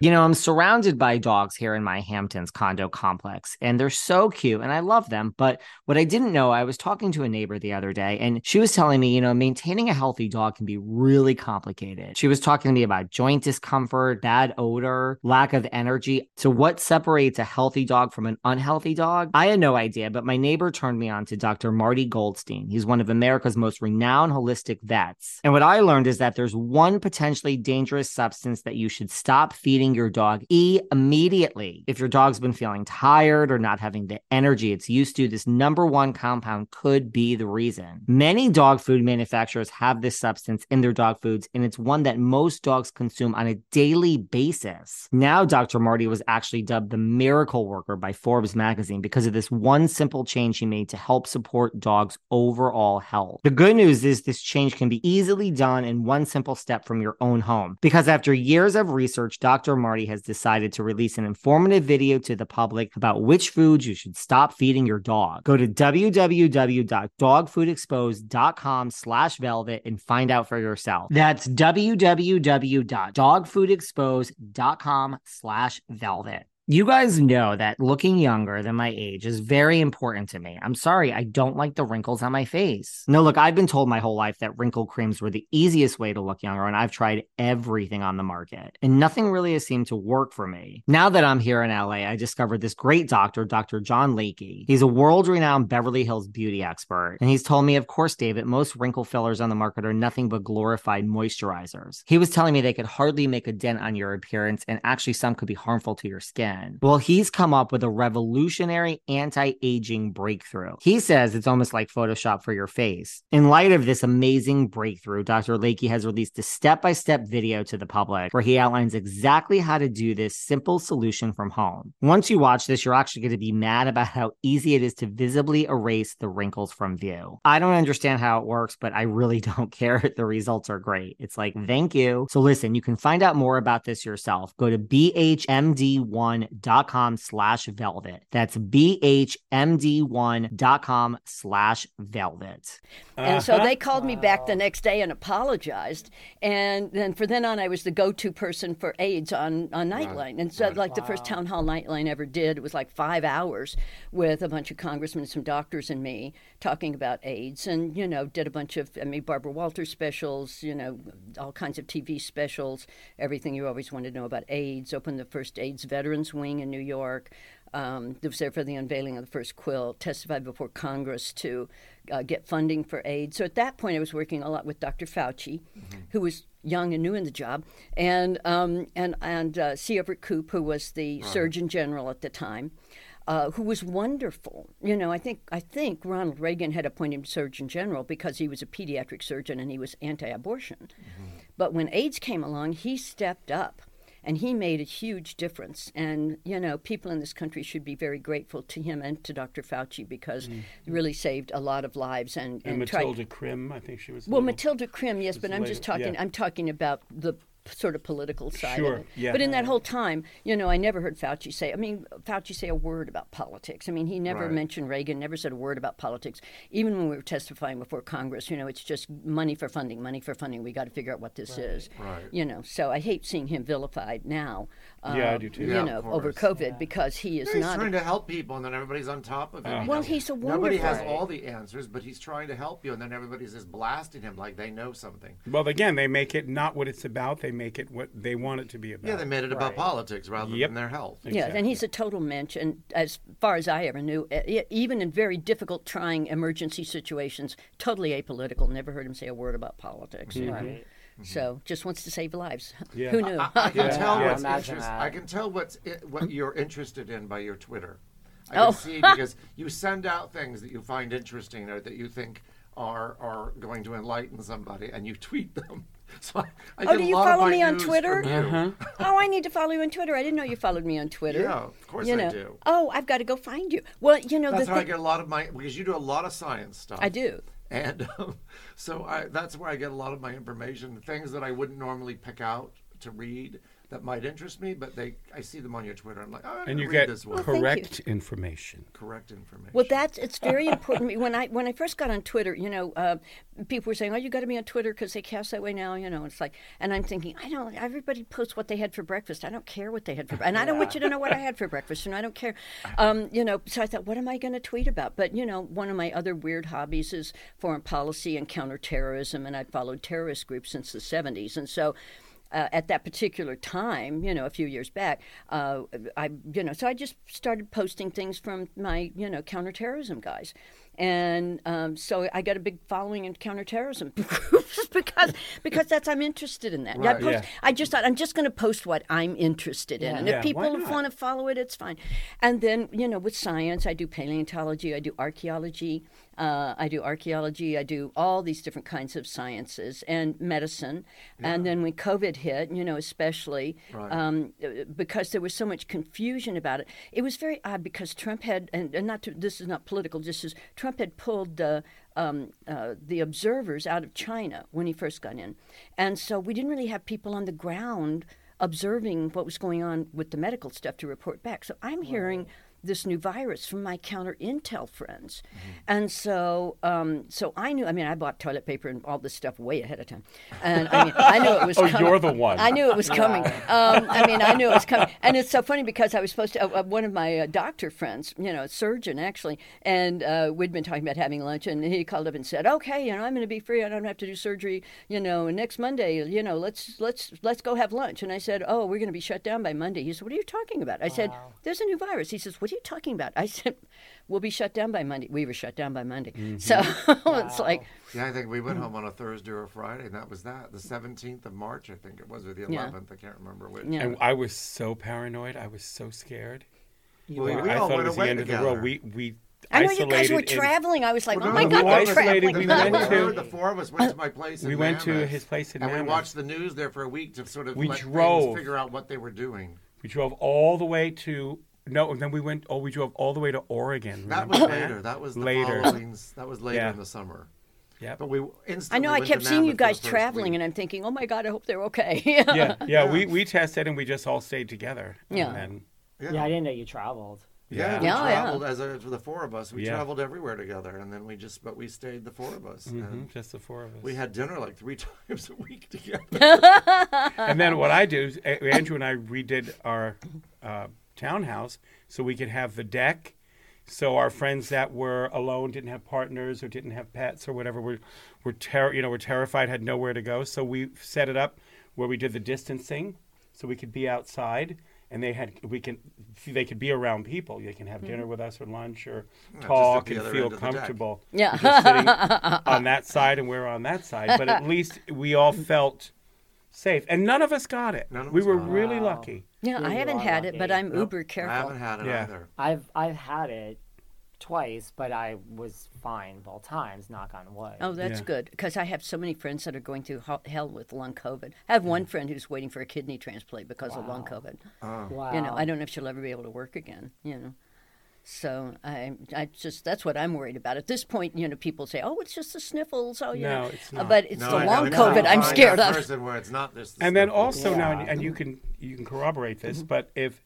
A: You know, I'm surrounded by dogs here in my Hamptons condo complex, and they're so cute and I love them. But what I didn't know, I was talking to a neighbor the other day, and she was telling me, you know, maintaining a healthy dog can be really complicated. She was talking to me about joint discomfort, bad odor, lack of energy. So, what separates a healthy dog from an unhealthy dog? I had no idea, but my neighbor turned me on to Dr. Marty Goldstein. He's one of America's most renowned holistic vets. And what I learned is that there's one potentially dangerous substance that you should stop feeding your dog E immediately. If your dog's been feeling tired or not having the energy it's used to, this number one compound could be the reason. Many dog food manufacturers have this substance in their dog foods, and it's one that most dogs consume on a daily basis. Now, Dr. Marty was actually dubbed the miracle worker by Forbes magazine because of this one simple change he made to help support dogs' overall health. The good news is this change can be easily done in one simple step from your own home because after years of research, Dr. Marty has decided to release an informative video to the public about which foods you should stop feeding your dog. Go to www.dogfoodexposed.com slash velvet and find out for yourself. That's www.dogfoodexposed.com slash velvet. You guys know that looking younger than my age is very important to me. I'm sorry, I don't like the wrinkles on my face. No, look, I've been told my whole life that wrinkle creams were the easiest way to look younger, and I've tried everything on the market, and nothing really has seemed to work for me. Now that I'm here in LA, I discovered this great doctor, Dr. John Layke. He's a world renowned Beverly Hills beauty expert, and he's told me, of course, David, most wrinkle fillers on the market are nothing but glorified moisturizers. He was telling me they could hardly make a dent on your appearance, and actually, some could be harmful to your skin. Well, he's come up with a revolutionary anti aging breakthrough. He says it's almost like Photoshop for your face. In light of this amazing breakthrough, Dr. Layke has released a step by step video to the public where he outlines exactly how to do this simple solution from home. Once you watch this, you're actually going to be mad about how easy it is to visibly erase the wrinkles from view. I don't understand how it works, but I really *laughs* don't care. The results are great. It's like, thank you. So listen, you can find out more about this yourself. Go to BHMD1.com slash velvet. That's BHMD1.com slash velvet.
C: And so they called me back the uh-huh. next day and apologized. And then for then on, I was the go-to person for AIDS on, on Nightline. And so, like the first town hall Nightline ever did, it was like five hours with a bunch of congressmen, some doctors, and me talking about AIDS. And you know, did a bunch of I mean Barbara Walters specials, you know, all kinds of TV specials, everything you always wanted to know about AIDS. Opened the first AIDS Veterans Wing in New York. Um, was there for the unveiling of the first quilt. Testified before Congress to uh, get funding for AIDS. So at that point, I was working a lot with Dr. Fauci, who was young and new in the job, and um, and and uh, C. Everett Koop, who was the Surgeon General at the time. Uh, who was wonderful. You know, I think I think Ronald Reagan had appointed him Surgeon General because he was a pediatric surgeon and he was anti-abortion. But when AIDS came along, he stepped up and he made a huge difference. And, you know, people in this country should be very grateful to him and to Dr. Fauci because
D: Mm.
C: he really saved a lot of lives and,
D: And,
C: and tried-
D: Matilda Krim, I think she was.
C: well,
D: little-
C: Matilda Krim, yes, but I'm just talking.
D: yeah.
C: I'm talking about the sort of political side
D: Sure,
C: of it.
D: yeah.
C: But in that whole time, you know, I never heard Fauci say. I mean, Fauci say a word about politics. I mean, he never
F: Right.
C: mentioned Reagan. Never said a word about politics. Even when we were testifying before Congress, you know, it's just money for funding, money for funding. We got to figure out what this is.
B: right.
C: You know, so I hate seeing him vilified now.
B: Yeah, I
C: uh,
B: do too.
C: You
B: Yeah,
C: know, over
B: course.
C: COVID because he is
B: Yeah, he's
C: not.
B: trying to help people, and then everybody's on top of him.
C: Well, he's a wonderful.
B: Nobody has all the answers, but he's trying to help you, and then everybody's just blasting him like they know something.
D: Well, again, they make it not what it's about. They make it what they want it to be about.
B: Yeah, they made it about politics rather
D: Yep.
B: than their health.
C: Yeah, and he's a total mensch. And as far as I ever knew, even in very difficult, trying emergency situations, totally apolitical. Never heard him say a word about politics. you know.
D: Mhm.
C: So just wants to save lives. *laughs*
D: Yeah.
C: Who knew?
B: I, I can
D: Yeah.
B: tell
D: Yeah.
B: what's
E: Imagine
B: interest. I can tell what's i what you're interested in by your Twitter. I
C: Oh.
B: can see because *laughs* you send out things that you find interesting or that you think are are going to enlighten somebody, and you tweet them. *laughs* So I, I
C: Oh, do you follow me on Twitter?
D: Uh-huh.
C: oh, I need to follow you on Twitter. I didn't know you followed me on Twitter.
B: Yeah, of course
C: you
B: I do.
C: Oh, I've got to go find you. Well, you know
B: That's how I get a lot of my because you do a lot of science stuff.
C: I do.
B: and um, so I, that's where I get a lot of my information. Things that I wouldn't normally pick out to read that might interest me, but they I see them on your Twitter. I'm like, oh,
D: And you
B: read
D: get
B: this one.
C: thank you.
D: correct information.
B: correct information.
C: Well, that's it's very important. to *laughs* me. When I when I first got on Twitter, you know, uh, people were saying, "Oh, you got to be on Twitter because they cast that way now." You know, it's like, and I'm thinking, I don't. Everybody posts what they had for breakfast. I don't care what they had for, and I don't want you to know what I had for breakfast, and I don't care. *laughs* Um, you know, so I thought, what am I going to tweet about? But you know, one of my other weird hobbies is foreign policy and counterterrorism, and I followed terrorist groups since the '70s, and so uh, at that particular time, you know, a few years back, uh, I, you know, so I just started posting things from my, you know, counterterrorism guys. And um, so I got a big following in counterterrorism *laughs* groups *laughs* because because that's I'm interested in that. I, post,
D: Yeah.
C: I just thought I'm just going to post what I'm interested in,
E: Yeah.
C: and
D: Yeah,
C: if people want to follow it, it's fine. And then you know, with science, I do paleontology, I do archaeology, uh, I do archaeology, I do all these different kinds of sciences and medicine. And then when COVID hit, you know, especially um, uh, because there was so much confusion about it, it was very odd because Trump had, and, and not to, this is not political, just as Trump had pulled. Uh, um, uh, the observers out of China when he first got in. And so we didn't really have people on the ground observing what was going on with the medical stuff to report back. So I'm hearing this new virus from my counter intel friends, and so um, so I knew. I mean, I bought toilet paper and all this stuff way ahead of time, and I mean, I knew it was. *laughs*
D: Oh,
C: coming.
D: you're the one.
C: I knew it was coming. Um, I mean, I knew it was coming, and it's so funny because I was supposed to. Uh, uh, one of my uh, doctor friends, you know, a surgeon actually, and uh, we'd been talking about having lunch, and he called up and said, "Okay, you know, I'm going to be free. I don't have to do surgery. You know, next Monday. You know, let's let's let's go have lunch." And I said, "Oh, we're going to be shut down by Monday." He said, "What are you talking about?" I said, "There's a new virus." He says, "What you talking about?" I said, "We'll be shut down by Monday." We were shut down by Monday, mm-hmm. so *laughs* it's like.
B: Yeah, I think we went home on a Thursday or a Friday, and that was that. The 17th of March, I think it was, or the 11th.
C: Yeah.
B: I can't remember which.
C: Yeah.
D: And I was so paranoid. I was so scared.
B: Well,
D: We-
B: we
D: I
B: all
D: thought
B: went
D: it was the
B: away
D: end of the world. We we
C: I know you guys were
D: in-
C: traveling. I was like,
B: Well,
C: "Oh
B: no,
C: my God,
B: we
C: we're
D: isolated.
C: traveling!"
D: We went to-
B: the four of us went to my place. In
D: We went to his place in
B: and we watched the news there for a week to sort of
D: We
B: let
D: drove.
B: figure out what they were doing.
D: We drove all the way to no, and then we went. Oh, we drove all the way to Oregon.
B: That
D: Remember
B: was later. That was the
D: later.
B: That was later
D: Yeah.
B: in the summer.
D: Yeah,
B: But we
C: I
B: instantly
C: know. I kept seeing you
B: Mammoth for the
C: guys traveling,
B: week.
C: and I'm thinking, "Oh my God, I hope they're okay." *laughs*
D: yeah, yeah. We we tested and we just all stayed together.
C: Yeah.
D: And then,
B: Yeah.
E: Yeah, I didn't know you traveled.
B: Yeah, we
C: Yeah, yeah.
B: traveled as a, for the four of us. We
D: Yeah.
B: traveled everywhere together, and then we just, but we stayed the four of us,
D: mhm,
B: and
D: just the four of us.
B: we had dinner like three *laughs* times a week together. *laughs*
D: and then what I do is Andrew and I redid our uh, townhouse so we could have the deck. So our friends that were alone, didn't have partners or didn't have pets or whatever, were were ter- you know were terrified, had nowhere to go. So we set it up where we did the distancing, so we could be outside, and they had we can they could be around people. They can have hmm. dinner with us or lunch or
B: just
D: talk and feel
B: end of the deck.
D: comfortable.
C: Yeah.
D: Just sitting *laughs* on that side and we're on that side, but at least we all felt safe, and none of us got it.
B: None of
D: we
B: us
D: were
B: got it.
D: really
E: Wow.
D: lucky.
C: Yeah,
E: Yeah,
C: I haven't had it, but. I'm
B: Nope,
C: uber careful.
B: I haven't had it
D: Yeah.
B: either.
E: I've I've had it twice, but I was fine both times. Knock on wood.
C: Oh, that's
D: Yeah.
C: good because I have so many friends that are going through hell with long COVID. I have one friend who's waiting for a kidney transplant because of long
E: Wow.
C: COVID.
E: wow.
C: You know, I don't know if she'll ever be able to work again. You know, so I, I just that's what I'm worried about at this point. You know, people say, "Oh, it's just the sniffles." Oh, you
D: No,
C: know,
D: it's
C: Uh, but it's
B: No,
C: the
B: I
C: long
B: it's
C: COVID.
B: not
C: I'm
B: find
C: scared
B: that
C: of.
B: person where it's not this.
D: And then
B: sniffles.
D: also now, and you can you can corroborate this, but if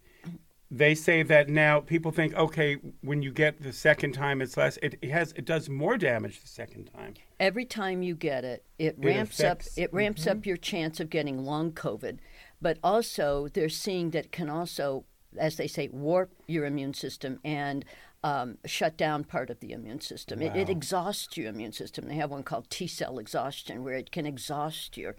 D: they say that now people think, okay, when you get the second time, it's less. It, it has it does more damage the second time.
C: Every time you get it, it
D: It
C: ramps
D: affects-
C: up. It ramps up your chance of getting long COVID, but also they're seeing that it can also, as they say, warp your immune system and um, shut down part of the immune system. It, it exhausts your immune system. They have one called T cell exhaustion, where it can exhaust your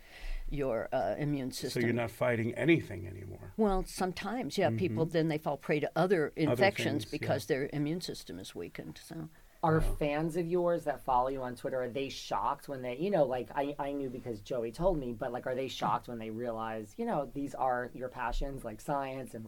C: your uh, immune system.
D: So you're not fighting anything anymore.
C: Well, sometimes, yeah. People then they fall prey to other infections
D: things, yeah.
C: because their immune system is weakened. So.
E: Are fans of yours that follow you on Twitter are they shocked when they you know like I, I knew because Joey told me but like are they shocked when they realize you know these are your passions like science and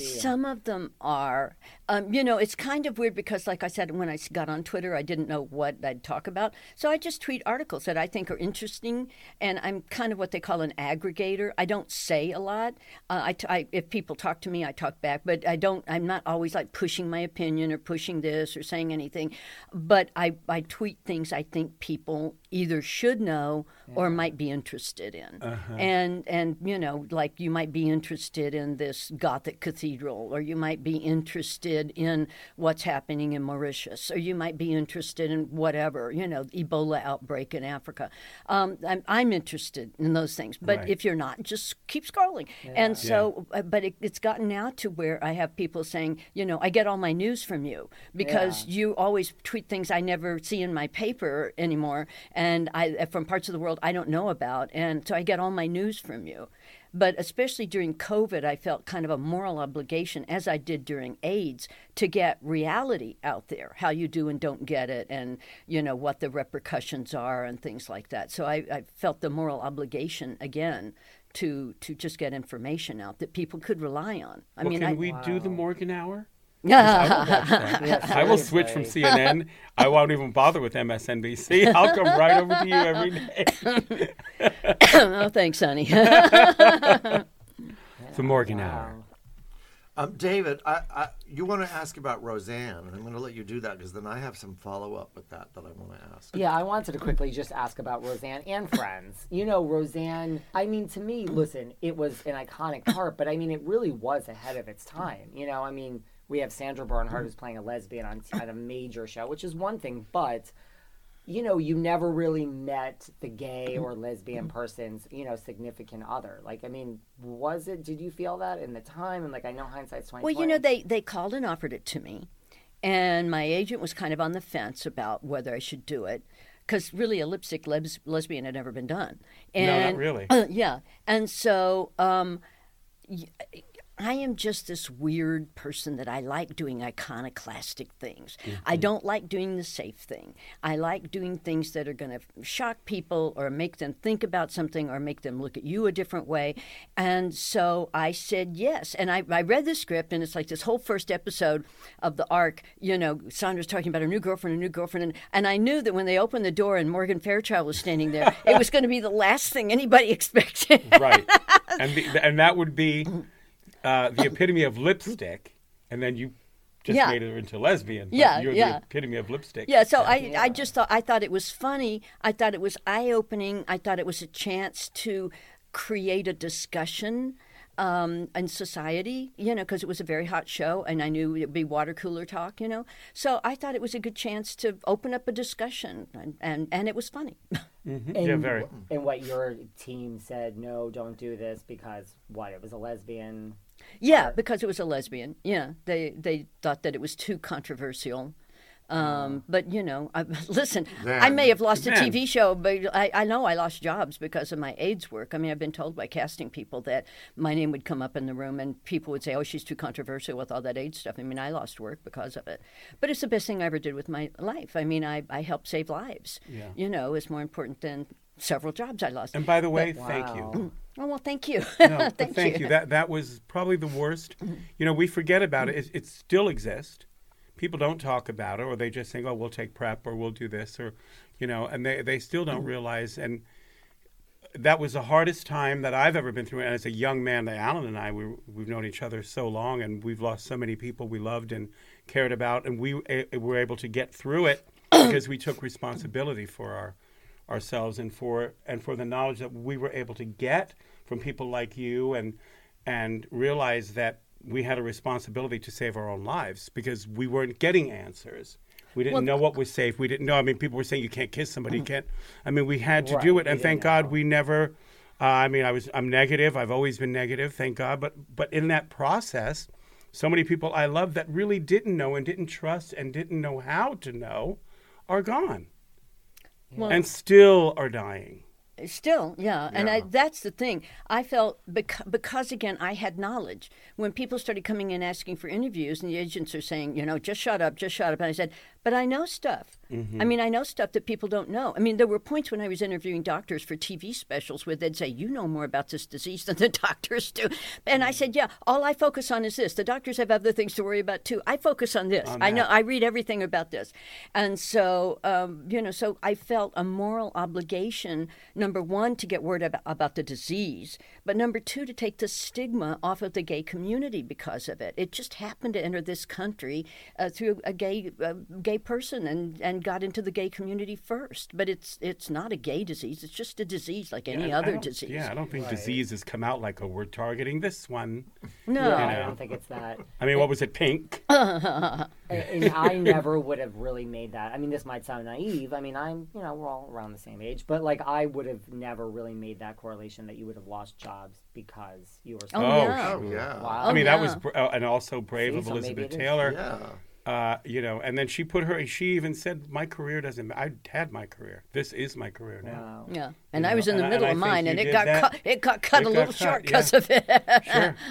E: and-
C: Some of them are. Um, you know, it's kind of weird because, like I said, when I got on Twitter, I didn't know what I'd talk about. So I just tweet articles that I think are interesting. And I'm kind of what they call an aggregator. I don't say a lot. Uh, I, t- I- if people talk to me, I talk back. But I don't, I'm not always like pushing my opinion or pushing this or saying anything. But I, I tweet things I think people either should know or might be interested in.
D: Uh-huh.
C: And and you know, like you might be interested in this Gothic cathedral, or you might be interested in what's happening in Mauritius, or you might be interested in whatever, you know, Ebola outbreak in Africa. Um, I'm, I'm interested in those things, but
F: Right.
C: if you're not, just keep scrolling. And so, uh, but it, it's gotten now to where I have people saying, you know, I get all my news from you because you always tweet things I never see in my paper anymore, and I from parts of the world I don't know about, and so I get all my news from you. But especially during COVID, I felt kind of a moral obligation, as I did during AIDS, to get reality out there, how you do and don't get it, and you know what the repercussions are, and things like that. So I, I felt the moral obligation again to to just get information out that people could rely on. I
D: well,
C: mean,
D: can
C: I,
D: we do the Morgan Hour?
C: Yeah.
D: 'Cause I will. *laughs*
C: Yeah,
D: I will switch from. CNN. I won't even bother with MSNBC. I'll come right over to you every day. *coughs*
C: oh, thanks, honey.
D: the *laughs* Morgan Hour.
B: Um, David, I, I, you want to ask about Roseanne, and I'm going to let you do that because then I have some follow up with that that I want to ask.
E: Yeah, I wanted to quickly just ask about Roseanne and Friends. You know, Roseanne, I mean, to me, listen, it was an iconic part, but I mean, it really was ahead of its time. You know, I mean, we have Sandra Bernhard who's playing a lesbian on, on a major show, which is one thing, but. You know, you never really met the gay or lesbian person's, you know, significant other. Like, I mean, was it? Did you feel that in the time? And like, I know hindsight's twenty.
C: Well, you know, they they called and offered it to me, and my agent was kind of on the fence about whether I should do it. Because really, a lipstick les- lesbian had never been done.
D: No, not
C: And,
D: really. *clears throat*
C: yeah, and so um, y- I am just this weird person that I like doing iconoclastic things. I
D: Mm-hmm.
C: don't like doing the safe thing. I like doing things that are going to shock people or make them think about something or make them look at you a different way. And so I said yes. And I, I read the script, and it's like this whole first episode of the arc. You know, Sandra's talking about her new girlfriend, a new girlfriend. And, and I knew that when they opened the door and Morgan Fairchild was standing there, it was going to be the last thing anybody *laughs* expected.
D: right. And the, and that would be *laughs* uh, the *laughs* epitome of lipstick, and then you just
C: Yeah.
D: made her into lesbian. but
C: Yeah,
D: you're
C: yeah.
D: the epitome of lipstick.
C: Yeah, so I, I just thought I thought it was funny. I thought it was eye opening. I thought it was a chance to create a discussion um, in society, you know, because it was a very hot show, and I knew it'd be water cooler talk, you know. So I thought it was a good chance to open up a discussion, and and, and it was funny. *laughs*
D: Mm-hmm.
E: And, And what your team said, no, don't do this because what? It was a lesbian.
C: Yeah, because it was a lesbian. Yeah, they they thought that it was too controversial. Um, but you know, I, *laughs* listen, I may have lost a TV show, but I, I know I lost jobs because of my AIDS work. I mean, I've been told by casting people that my name would come up in the room and people would say, "Oh, she's too controversial with all that AIDS stuff." I mean, I lost work because of it. But it's the best thing I ever did with my life. I mean, I I helped save lives.
D: Yeah.
C: You know, it's more important than several jobs I lost.
D: And by the
C: But-
D: way, thank you.
C: Oh well, thank you.
D: No, *laughs*
C: thank,
D: thank you. That that was probably the worst. You know, we forget about it. It, it still exists. People don't talk about it, or they just think, "Oh, we'll take prep, or we'll do this," or you know, and they they still don't realize. And that was the hardest time that I've ever been through. And as a young man, Alan and I, we, we've known each other so long, and we've lost so many people we loved and cared about, and we uh, were able to get through it *coughs* because we took responsibility for our ourselves and for and for the knowledge that we were able to get from people like you and and realize that we had a responsibility to save our own lives because we weren't getting answers. We didn't
C: Well-
D: know what was safe. We didn't know. I mean, people were saying you can't kiss somebody. You can't. I mean, we had to
E: Right,
D: do it, and thank God we never. Uh, I mean, I was I'm negative. I've always been negative. Thank God. But but in that process, so many people I love that really didn't know and didn't trust and didn't know how to know are gone
C: Well-
D: and still are dying.
C: Still, yeah. And I, that's the thing. I felt because, because, again, I had knowledge. When people started coming in asking for interviews, and the agents are saying, you know, just shut up, just shut up. And I said, but I know stuff. I mean, I know stuff that people don't know. I mean, there were points when I was interviewing doctors for TV specials where they'd say, you know more about this disease than the *laughs* doctors do. And I said, yeah, all I focus on is this. The doctors have other things to worry about too. I focus on this.
D: On
C: I know. I read everything about this. And so, um, you know, so I felt a moral obligation, number one, to get word about, about the disease, but number two, to take the stigma off of the gay community because of it. It just happened to enter this country uh, through a gay uh, gay person and, and got into the gay community first. But it's it's not a gay disease. It's just a disease like any
D: Yeah,
C: other disease.
D: Yeah, I don't think diseases come out like, oh, we're targeting this one.
C: No.
E: Yeah,
D: You
E: I don't think it's that.
D: I mean, what was it, pink? *laughs*
E: and I never would have really made that. I mean, this might sound naive. I mean, I'm, you know, we're all around the same age, but like, I would have never really made that correlation that you would have lost jobs because you were.
C: Oh,
E: so
C: yeah.
B: Oh, yeah.
E: Wow.
D: I mean,
C: Oh,
D: that was
C: yeah.
D: br- uh, and also brave
E: See,
D: of Elizabeth
E: it is.
D: Taylor.
B: Yeah.
D: Uh, you know, and then she put her. She even said, "My career doesn't. ma- I had my career. This is my career now."
E: Wow.
C: Yeah, and
D: You
C: I was in the
D: and
C: middle
D: and
C: of
D: I think
C: mine,
D: you
C: and it got cut. It got cut a little
D: cut,
C: short
D: yeah.
C: because of it.
D: Sure. *laughs*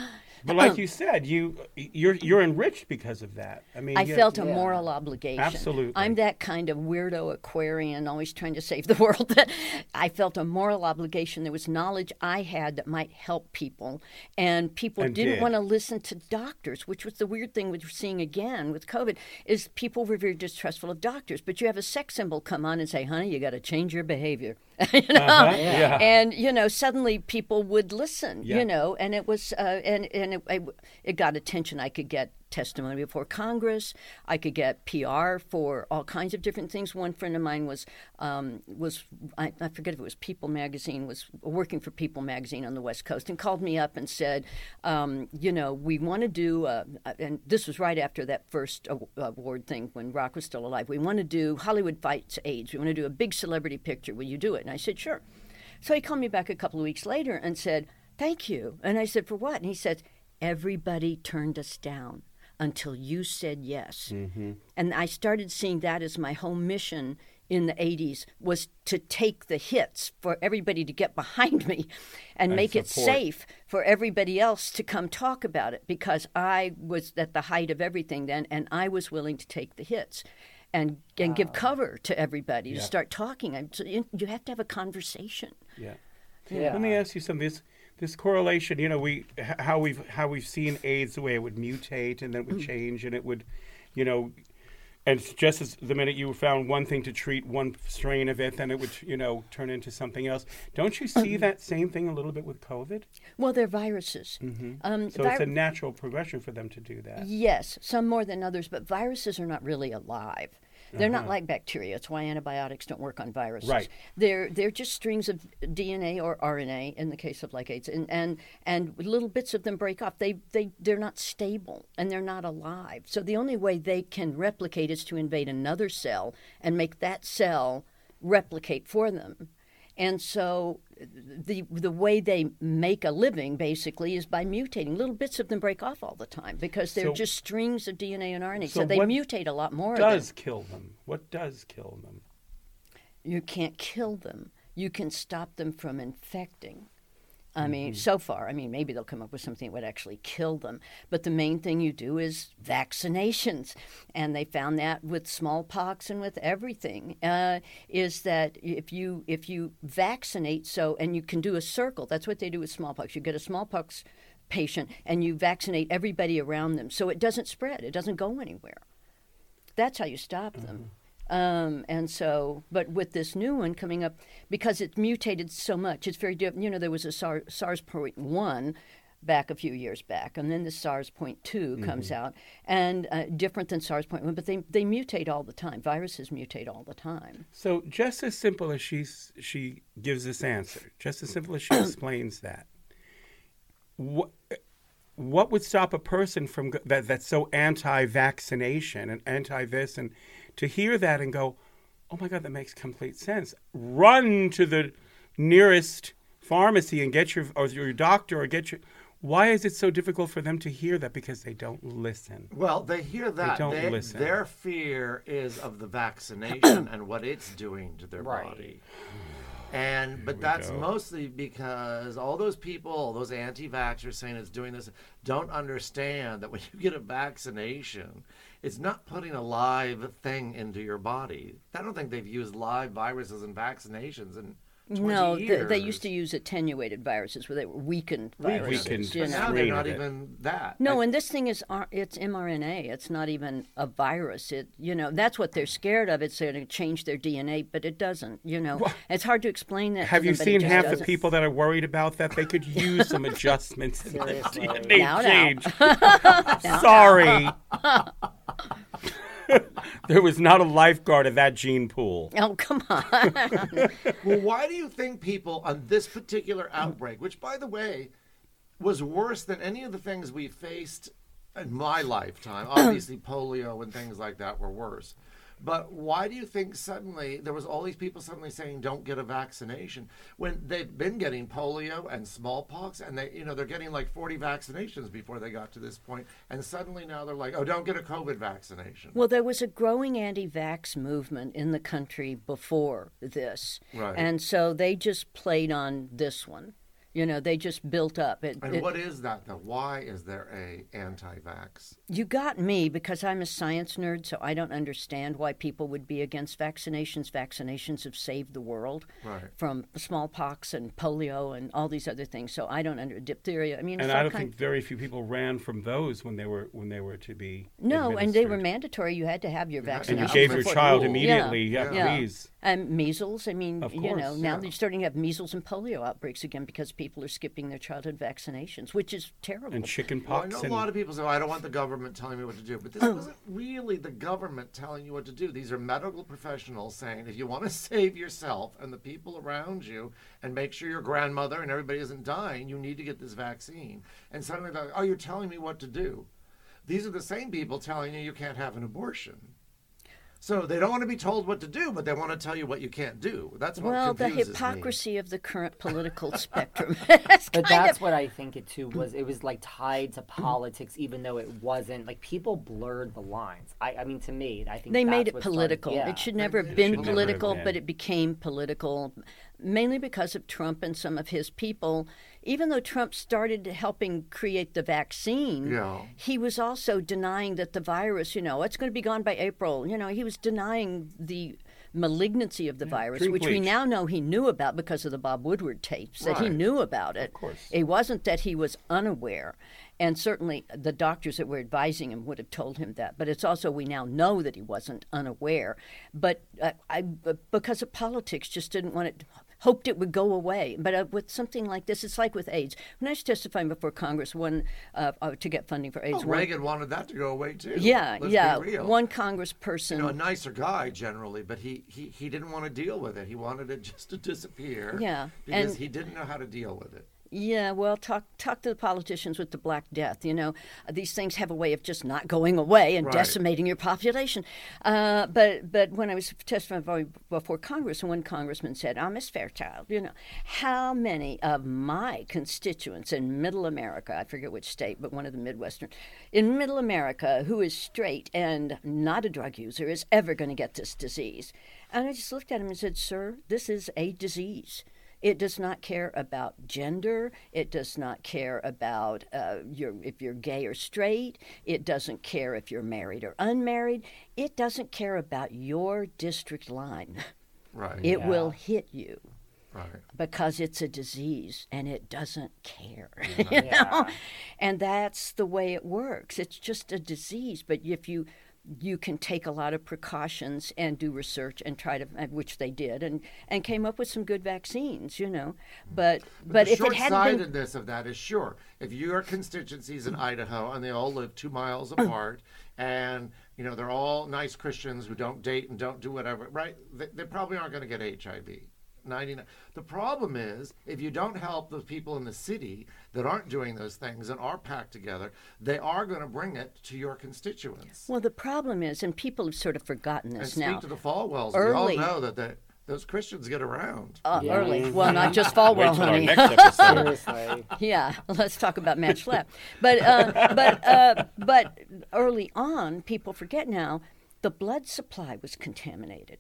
D: But like *clears throat* you said, you you're you're enriched because of that. I mean,
C: I
D: you-
C: felt a
E: Yeah.
C: moral obligation.
D: Absolutely.
C: I'm that kind of weirdo Aquarian, always trying to save the *laughs* world. That I felt a moral obligation. There was knowledge I had that might help people, and people
D: And
C: didn't
D: did.
C: want to listen to doctors, which was the weird thing we're seeing again with COVID. Is people were very distrustful of doctors, but you have a sex symbol come on and say, "Honey, you got to change your behavior," *laughs* you know,
D: Uh-huh, yeah.
C: and you know, suddenly people would listen,
D: Yeah.
C: you know, and it was, uh, and and it, it, it got attention. I could get testimony before Congress. I could get PR for all kinds of different things. One friend of mine was um, was I, I forget if it was People Magazine was working for People Magazine on the West Coast and called me up and said, um, you know, we want to do, uh, and this was right after that first award thing when Rock was still alive. We want to do Hollywood fights AIDS. We want to do a big celebrity picture. Will you do it? And I said, sure. So he called me back a couple of weeks later and said, Thank you. And I said, For what? And he said, Everybody turned us down until you said yes. Mm-hmm. And I started seeing that as my whole mission in the 80s was to take the hits for everybody to get *laughs* behind me and,
D: And
C: make it safe for everybody else to come talk about it because I was at the height of everything then and I was willing to take the hits and and give cover to everybody to start talking. I'm, so you you have to have a conversation.
D: Yeah.
E: Yeah.
D: Let me ask you something. This this correlation, you know, we how we've how we've seen AIDS the way it would mutate and then it would mm. change and it would, you know, and just as the minute you found one thing to treat one strain of it, then it would you know turn into something else. Don't you see um, that same thing a little bit with COVID?
C: Well, they're viruses. Mm-hmm. Um,
D: So
C: vi-
D: it's a natural progression for them to do that.
C: Yes, some more than others, but viruses are not really alive. They're not uh-huh. like bacteria. It's why antibiotics don't work on viruses.
D: Right.
C: They're they're just strings of DNA or RNA in the case of like AIDS, and and, and little bits of them break off. They they they're not stable and they're not alive. So the only way they can replicate is to invade another cell and make that cell replicate for them. And so the the way they make a living basically is by mutating. Little bits of them break off all the time because they're
D: So-
C: just strings of DNA and RNA. So,
D: So
C: they mutate a lot more.
D: Does kill them? What does kill them?
C: You can't kill them. You can stop them from infecting. I mean,
D: Mm-hmm.
C: so far, I mean, maybe they'll come up with something that would actually kill them. But the main thing you do is vaccinations. And they found that with smallpox and with everything, uh, is that if you if you vaccinate, so and you can do a circle. That's what they do with smallpox. You get a smallpox patient and you vaccinate everybody around them, so it doesn't spread. It doesn't go anywhere. That's how you stop them. Um, and so, but with this new one coming up, because it's mutated so much, it's very different. You know, there was a SARS, SARS point one back a few years back, and then the SARS point 2 comes out, and uh, different than SARS point one, but they they mutate all the time. Viruses mutate all the time.
D: So just as simple as she she gives this answer, just as simple as she explains that, what what would stop a person from that that's so anti-vaccination and anti this and to hear that and go, oh my God, that makes complete sense. Run to the nearest pharmacy and get your or your doctor or get your. Why is it so difficult for them to hear that? Because they don't listen.
B: Well, they hear that.
D: They don't
B: They-
D: listen.
B: Their fear is of the vaccination and what it's doing to their
E: Right.
B: body. And but that's
D: go.
B: mostly because all those people, those anti-vaxxers saying it's doing this, don't understand that when you get a vaccination, it's not putting a live thing into your body. I don't think they've used live viruses and vaccinations in 20
C: No, they,
B: years.
C: they used to use attenuated viruses where they were weakened viruses.
D: Weakened.
C: you know.
B: now they're not even that.
C: No,
B: I-
C: and this thing is R- it's mRNA. It's not even a virus. It you know that's what they're scared of. It's going to change their DNA, but it doesn't. You know, it's hard to explain that. to
D: Have you
C: them,
D: seen half the
C: doesn't.
D: people that are worried about that? They could use some *laughs* adjustments in their DNA
C: Now, now.
D: change. *laughs* *laughs* Sorry. *laughs* there was not a lifeguard at that gene pool.
C: Oh come on! *laughs*
B: Well, why do you think people on this particular outbreak, which by the way was worse than any of the things we faced in my lifetime, obviously *clears throat* polio and things like that were worse. But why do you think suddenly there was all these people suddenly saying don't get a vaccination when they've been getting polio and smallpox and they you know they're getting like 40 vaccinations before they got to this point and suddenly now they're like oh don't get a covid vaccination.
C: Well, there was a growing anti-vax movement in the country before this,
B: Right.
C: and so they just played on this one. You know, they just built up. It,
B: And
C: it-
B: what is that though? Why is there a anti-vax?
C: You got me because I'm a science nerd, so I don't understand why people would be against vaccinations. Vaccinations have saved the world
B: Right.
C: from smallpox and polio and all these other things. So I don't under diphtheria. I mean,
D: And I don't
C: kind
D: think very few people ran from those when they were when they were to be.
C: no, and they were mandatory. You had to have your
B: You had
C: vaccination.
D: And you gave your
C: before-
D: child
B: Yeah.
D: immediately. Yeah,
C: Yeah.
D: please.
C: And measles. I mean,
D: Of
C: you know, now
B: yeah.
C: they're starting to have measles and polio outbreaks again because people are skipping their childhood vaccinations, which is terrible.
D: And chicken
B: Well, I
D: pox.
B: know
D: and
B: a lot of people say, "I don't want the government telling me what to do," but this oh. wasn't really the government telling you what to do. These are medical professionals saying, "If you want to *laughs* save yourself and the people around you, and make sure your grandmother and everybody isn't dying, you need to get this vaccine." And suddenly, they're like, "Oh, you're telling me what to do." These are the same people telling you you can't have an abortion. So they don't want to be told what to do, but they want to tell you what you can't do. That's what
C: well, the
B: confuses me.
C: hypocrisy of the current political *laughs* spectrum. *laughs*
E: But
C: kind
E: that's
C: of-
E: what I think it too was. It was like tied to politics, even though it wasn't. Like people blurred the lines. I, I mean, to me, I think
C: they made it
E: what started-
C: political.
E: yeah.
C: It should never have been
B: should never have
C: political,
D: been.
C: but it became political, mainly because of Trump and some of his people. Even though Trump started helping create the vaccine,
B: Yeah.
C: he was also denying that the virus, you know, it's going to be gone by April. You know, he was denying the malignancy of the virus,
D: drink
C: which we now know he knew about because of the Bob Woodward tapes, that he knew about it. Of
D: course.
C: It wasn't that he was unaware. And certainly the doctors that were advising him would have told him that. But it's also, we now know that he wasn't unaware. But uh, I, because of politics, just didn't want it, hoped it would go away. But uh, with something like this, it's like with AIDS. When I was testifying before Congress, one uh, uh, to get funding for AIDS,
B: Oh,
C: one-
B: Reagan wanted that to go away too.
C: yeah,
B: Let's
C: yeah,
B: Be real.
C: one congressperson.
B: you know, a nicer guy generally, but he, he, he didn't want to deal with it. He wanted it *laughs* just to disappear.
C: Yeah,
B: Because
C: and-
B: he didn't know how to deal with it.
C: Yeah, well, talk talk to the politicians with the Black Death. You know, these things have a way of just not going away and
B: Right.
C: decimating your population. Uh, but but when I was testifying before Congress, one congressman said, "Oh, Miss Fairchild, you know, how many of my constituents in Middle America, I forget which state, but one of the Midwestern, in Middle America, who is straight and not a drug user, is ever going to get this disease?" And I just looked at him and said, "Sir, this is a disease." It does not care about gender. It does not care about uh, your, if you're gay or straight. It doesn't care if you're married or unmarried. It doesn't care about your district line.
B: Right.
C: It will hit you
B: Right.
C: because it's a disease and it doesn't care. *laughs* you know? And that's the way it works. It's just a disease. But if you you can take a lot of precautions and do research and try to, which they did, and, and came up with some good vaccines, you know. But but,
B: the
C: if it hadn't been
B: short-sightedness of that is sure. If your constituencies in Idaho and they all live two miles *clears throat* apart, and you know they're all nice Christians who don't date and don't do whatever, right? They, they probably aren't going to get HIV. 99. The problem is if you don't help the people in the city that aren't doing those things and are packed together, they are going to bring it to your constituents.
C: Well, the problem is, and people have sort of forgotten
B: and
C: this
B: speak
C: now.
B: to the Falwells.
C: Early-
B: We all know that they, those Christians get around.
C: Uh,
E: Yeah.
C: Early, well, not just Falwell,
D: till our
C: honey.
D: next episode.
E: Seriously. *laughs*
C: yeah, let's talk about match left. But uh, but uh, but early on, people forget now the blood supply was contaminated,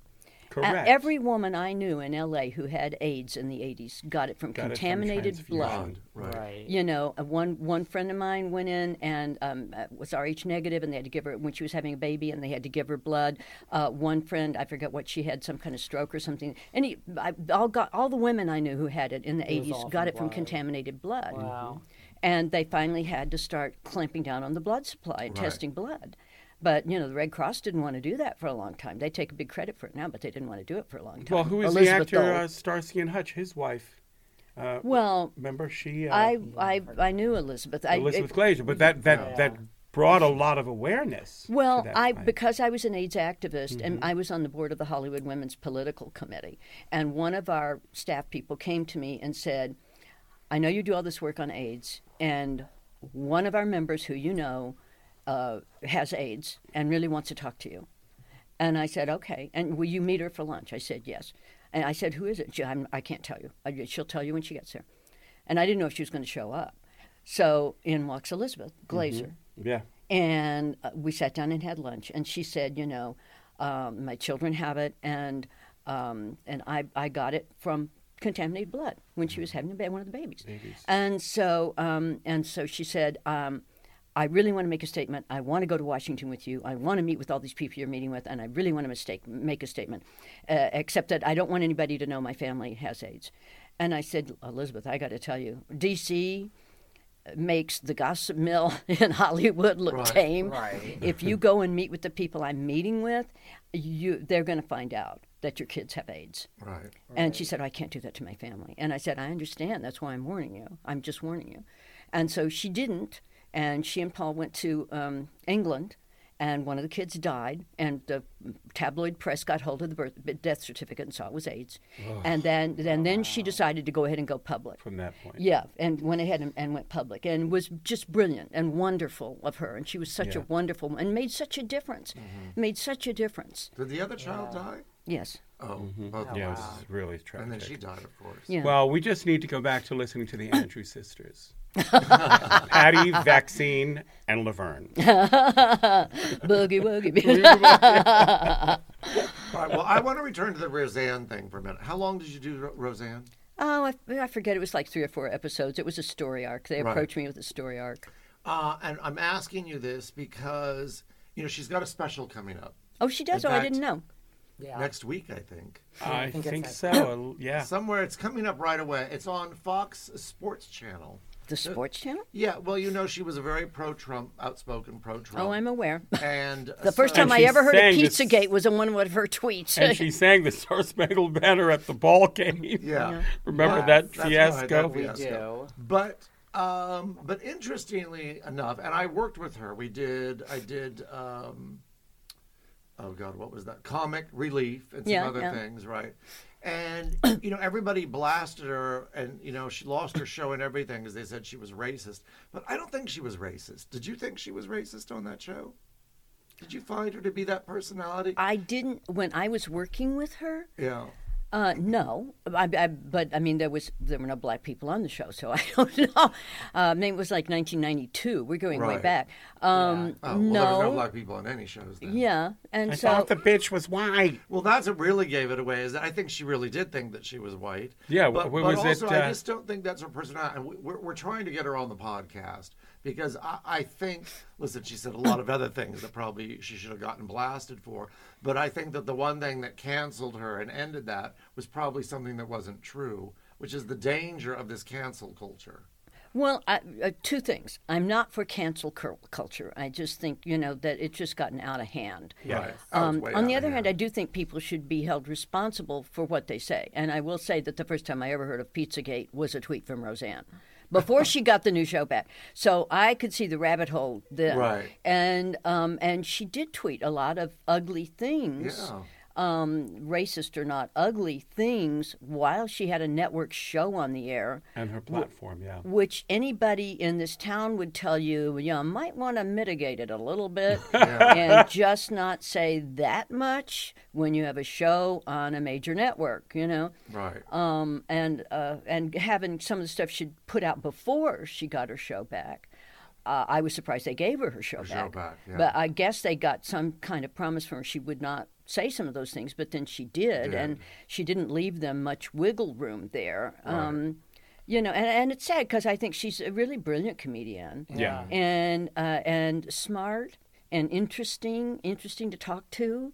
C: Uh, every woman I knew in L.A. who had AIDS in the 80s got it from
D: Got it from
C: contaminated blood.
B: Right.
E: Right.
C: You know, uh, one one friend of mine went in and um, uh, was Rh negative, and they had to give her when she was having a baby, and they had to give her blood. Uh, one friend, I forget what she had, some kind of stroke or something. And he, I, all got all the women I knew who had it in the
E: It
C: 80s got
E: from
C: it from contaminated blood.
E: Wow.
C: And they finally had to start clamping down on the blood supply and testing blood. But you know, the Red Cross didn't want to do that for a long time. They take a big credit for it now, but they didn't want to do it for a long time.
D: Well, who is
C: Elizabeth
D: the actor
C: Dole.
D: uh, Starsky and Hutch? His wife. Uh,
C: well,
D: remember she? Uh,
C: I, I I knew Elizabeth. I,
D: Elizabeth
C: it-
D: Glaser, but that that that brought a lot of awareness. to
C: Well,
D: that
C: I
D: fight.
C: because I was an AIDS activist and
D: Mhm.
C: I was on the board of the Hollywood Women's Political Committee, and one of our staff people came to me and said, "I know you do all this work on AIDS, and one of our members who you know uh, has AIDS and really wants to talk to you." And I said, "Okay." And will you meet her for lunch? I said, "Yes." And I said, "Who is it?" She, I'm, I can't tell you. I, she'll tell you when she gets there. And I didn't know if she was going to show up. So in walks Elizabeth Glaser.
D: Yeah.
C: And uh, we sat down and had lunch. And she said, you know, um, my children have it, and um, and I, I got it from contaminated blood when she was having one of the babies. And so um, and so she said, um, I really want to make a statement. I want to go to Washington with you. I want to meet with all these people you're meeting with, and I really want to mistake, make a statement. Uh, except that I don't want anybody to know my family has AIDS. And I said, Elizabeth, I got to tell you, D.C makes the gossip mill *laughs* in Hollywood look
B: Right,
C: tame.
B: right.
C: If you go and meet with the people I'm meeting with, you they're going to find out that your kids have AIDS.
B: Right.
C: And she said, I can't do that to my family. And I said, I understand. That's why I'm warning you. I'm just warning you. And so she didn't. And she and Paul went to um, England, and one of the kids died. And the tabloid press got hold of the birth, death certificate and saw it was AIDS.
D: Ugh.
C: And then, then, then she decided to go ahead and go public.
D: From that point.
C: Yeah, and went ahead and, and went public, and was just brilliant and wonderful of her. And she was such a
B: Yeah.
C: wonderful, and made such a difference. Made such a difference.
B: Did the other child die?
C: Yes.
B: Oh,
D: Mm-hmm. yeah, it was
B: wow.
D: really tragic.
B: And then she died, of course.
C: Yeah.
D: Well, we just need to go back to listening to the Andrews *coughs* sisters. *laughs* Patty, Vaccine, and Laverne. *laughs*
C: Boogie woogie.
B: All right, well, I want to return to the Roseanne thing for a minute. How long did you do Ro- Roseanne?
C: Oh, I, I forget. It was like three or four episodes. It was a story arc. They
B: Right.
C: approached me with a story arc.
B: Uh, and I'm asking you this because, you know, she's got a special coming up.
C: Oh, she does.
B: In
C: oh, I
B: fact,
C: didn't know. Yeah.
B: next week, I think.
D: I think think it's so, yeah.
B: Somewhere it's coming up right away. It's on Fox Sports Channel.
C: The Sports Channel?
B: Yeah, well, you know, she was a very pro-Trump, outspoken pro-Trump.
C: Oh, I'm aware.
B: And *laughs*
C: The first
B: so-
C: time I ever heard of Pizzagate was in one of her *laughs* tweets.
D: and she sang the Star Spangled Banner at the ball game. *laughs*
B: Yeah.
D: Remember
B: Yes,
D: that
B: that's right,
D: fiasco?
B: that fiasco. But um, but interestingly enough, and I worked with her. We did. I did. Um, oh God, what was that? Comic relief and some
C: Yeah,
B: other
C: yeah.
B: things, right? And *clears throat* you know, everybody blasted her, and you know, she lost her show and everything because they said she was racist. But I don't think she was racist. Did you think she was racist on that show? Did you find her to be that personality?
C: I didn't when I was working with her.
B: Yeah.
C: Uh, no, I, I, but I mean there was there were no black people on the show, so *laughs* I don't know. Uh, I mean, it was like 1992. We're going way back. Um,
B: Oh, well,
C: no,
B: there was no black people on any shows then.
C: Yeah, and
D: I
C: so
D: thought the bitch was white.
B: Well, that's what really gave it away. Is that I think she really did think that she was white.
D: Yeah,
B: but,
D: wh-
B: but
D: was it,
B: also I
D: uh,
B: just don't think that's her personality. And we- we're, we're trying to get her on the podcast because I, I think. Listen, she said a lot of other things that probably she should have gotten blasted for. But I think that the one thing that canceled her and ended that was probably something that wasn't true, which is the danger of this cancel culture.
C: Well, I, uh, two things. I'm not for cancel cul- culture. I just think you know that it's just gotten out of hand.
B: Yeah. Right. Oh,
C: Um,
B: way
C: on the
B: out of
C: other hand, I do think people should be held responsible for what they say. And I will say that the first time I ever heard of Pizzagate was a tweet from Roseanne. Before she got the new show back, so I could see the rabbit hole then,
B: Right.
C: and um, and she did tweet a lot of ugly things,
B: Yeah.
C: Um, racist or not, ugly things, while she had a network show on the air
D: And her platform, yeah.
C: which anybody in this town would tell you, you might want to mitigate it a little bit *laughs*
B: Yeah.
C: and just not say that much when you have a show on a major network, you know.
B: Right.
C: Um, and uh, and having some of the stuff she'd put out before she got her show back. uh, I was surprised they gave her her show
B: Her
C: back.
B: show back, yeah.
C: But I guess they got some kind of promise from her she would not say some of those things, but then she did,
B: Did.
C: and she didn't leave them much wiggle room there.
B: Right.
C: Um, you know, and, and it's sad because I think she's a really brilliant comedian.
B: Yeah.
C: And uh, and smart and interesting, interesting to talk to.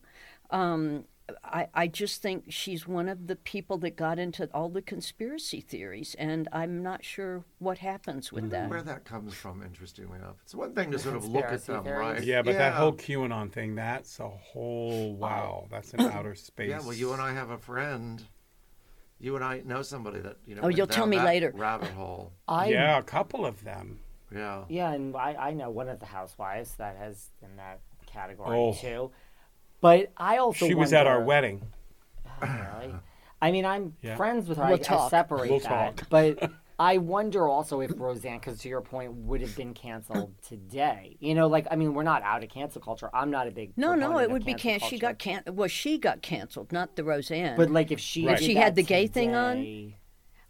C: Um, I, I just think she's one of the people that got into all the conspiracy theories, and I'm not sure what happens with mm-hmm. that.
B: Where that comes from, interestingly enough. It's one thing to sort of look at them,
E: theories.
B: right?
D: Yeah, but that whole QAnon thing, that's a whole oh. wow. That's an *coughs* outer space.
B: Yeah, well, you and I have a friend. You and I know somebody that you know.
C: Oh, you'll tell me later.
B: Rabbit hole. *laughs*
E: I
D: yeah, a couple of them.
B: Yeah.
E: Yeah, and I, I know one of the housewives that has in that category
D: Oh.
E: too. But I also
D: She was at our wedding.
E: Oh, really? I mean, I'm
D: Yeah.
E: friends with her.
C: We'll
E: I, I separate
D: We'll
E: that.
D: talk.
E: But *laughs* I wonder also if Roseanne, because to your point, would have been canceled today. You know, like I mean, we're not out of cancel culture. I'm not a big
C: No, no, it
E: of
C: would be
E: cancel
C: can. She got can. Well, she got canceled, not the Roseanne.
E: But like if she
C: If she had the gay thing on?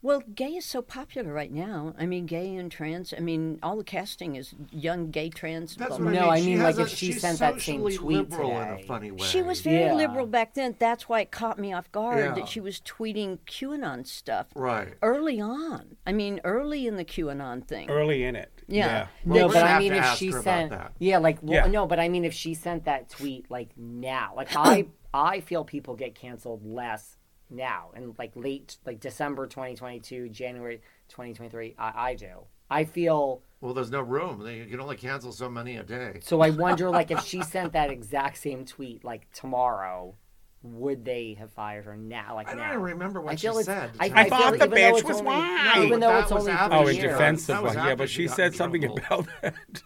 E: Today-
C: Well, gay is so popular right now. I mean, gay and trans. I mean, all the casting is young gay trans.
B: That's what
E: No,
B: I
E: I
B: mean.
E: mean, like,
B: has
E: if she sent that same
B: socially
E: tweet
B: liberal in
E: today.
B: a funny way.
C: She was very
E: Yeah.
C: liberal back then. That's why it caught me off guard
B: Yeah.
C: that she was tweeting QAnon stuff
B: Right.
C: early on. I mean, early in the QAnon thing.
D: Early in it.
C: Yeah.
B: Well,
E: No, but I mean, if she sent, yeah, like, well,
D: Yeah.
E: no, but I mean, if she sent that tweet like now, like *clears throat* I, I feel people get canceled less now, and like late, like December 2022, January 2023, I, I do. I feel
B: Well, there's no room. They you can only cancel so many a day.
E: so. I *laughs* wonder, like, if she sent that exact same tweet like tomorrow, would they have fired her now? Like
B: I don't
E: now,
B: even remember what
E: I
B: she said.
E: I,
B: I
E: I
D: thought
E: feel
D: the
E: even though
D: bitch
E: it's
D: was
E: only,
D: white.
E: Even though it's only
B: after
E: for
D: Oh,
E: a
D: in defense of
B: was
D: yeah, but
B: she
D: she said something about that.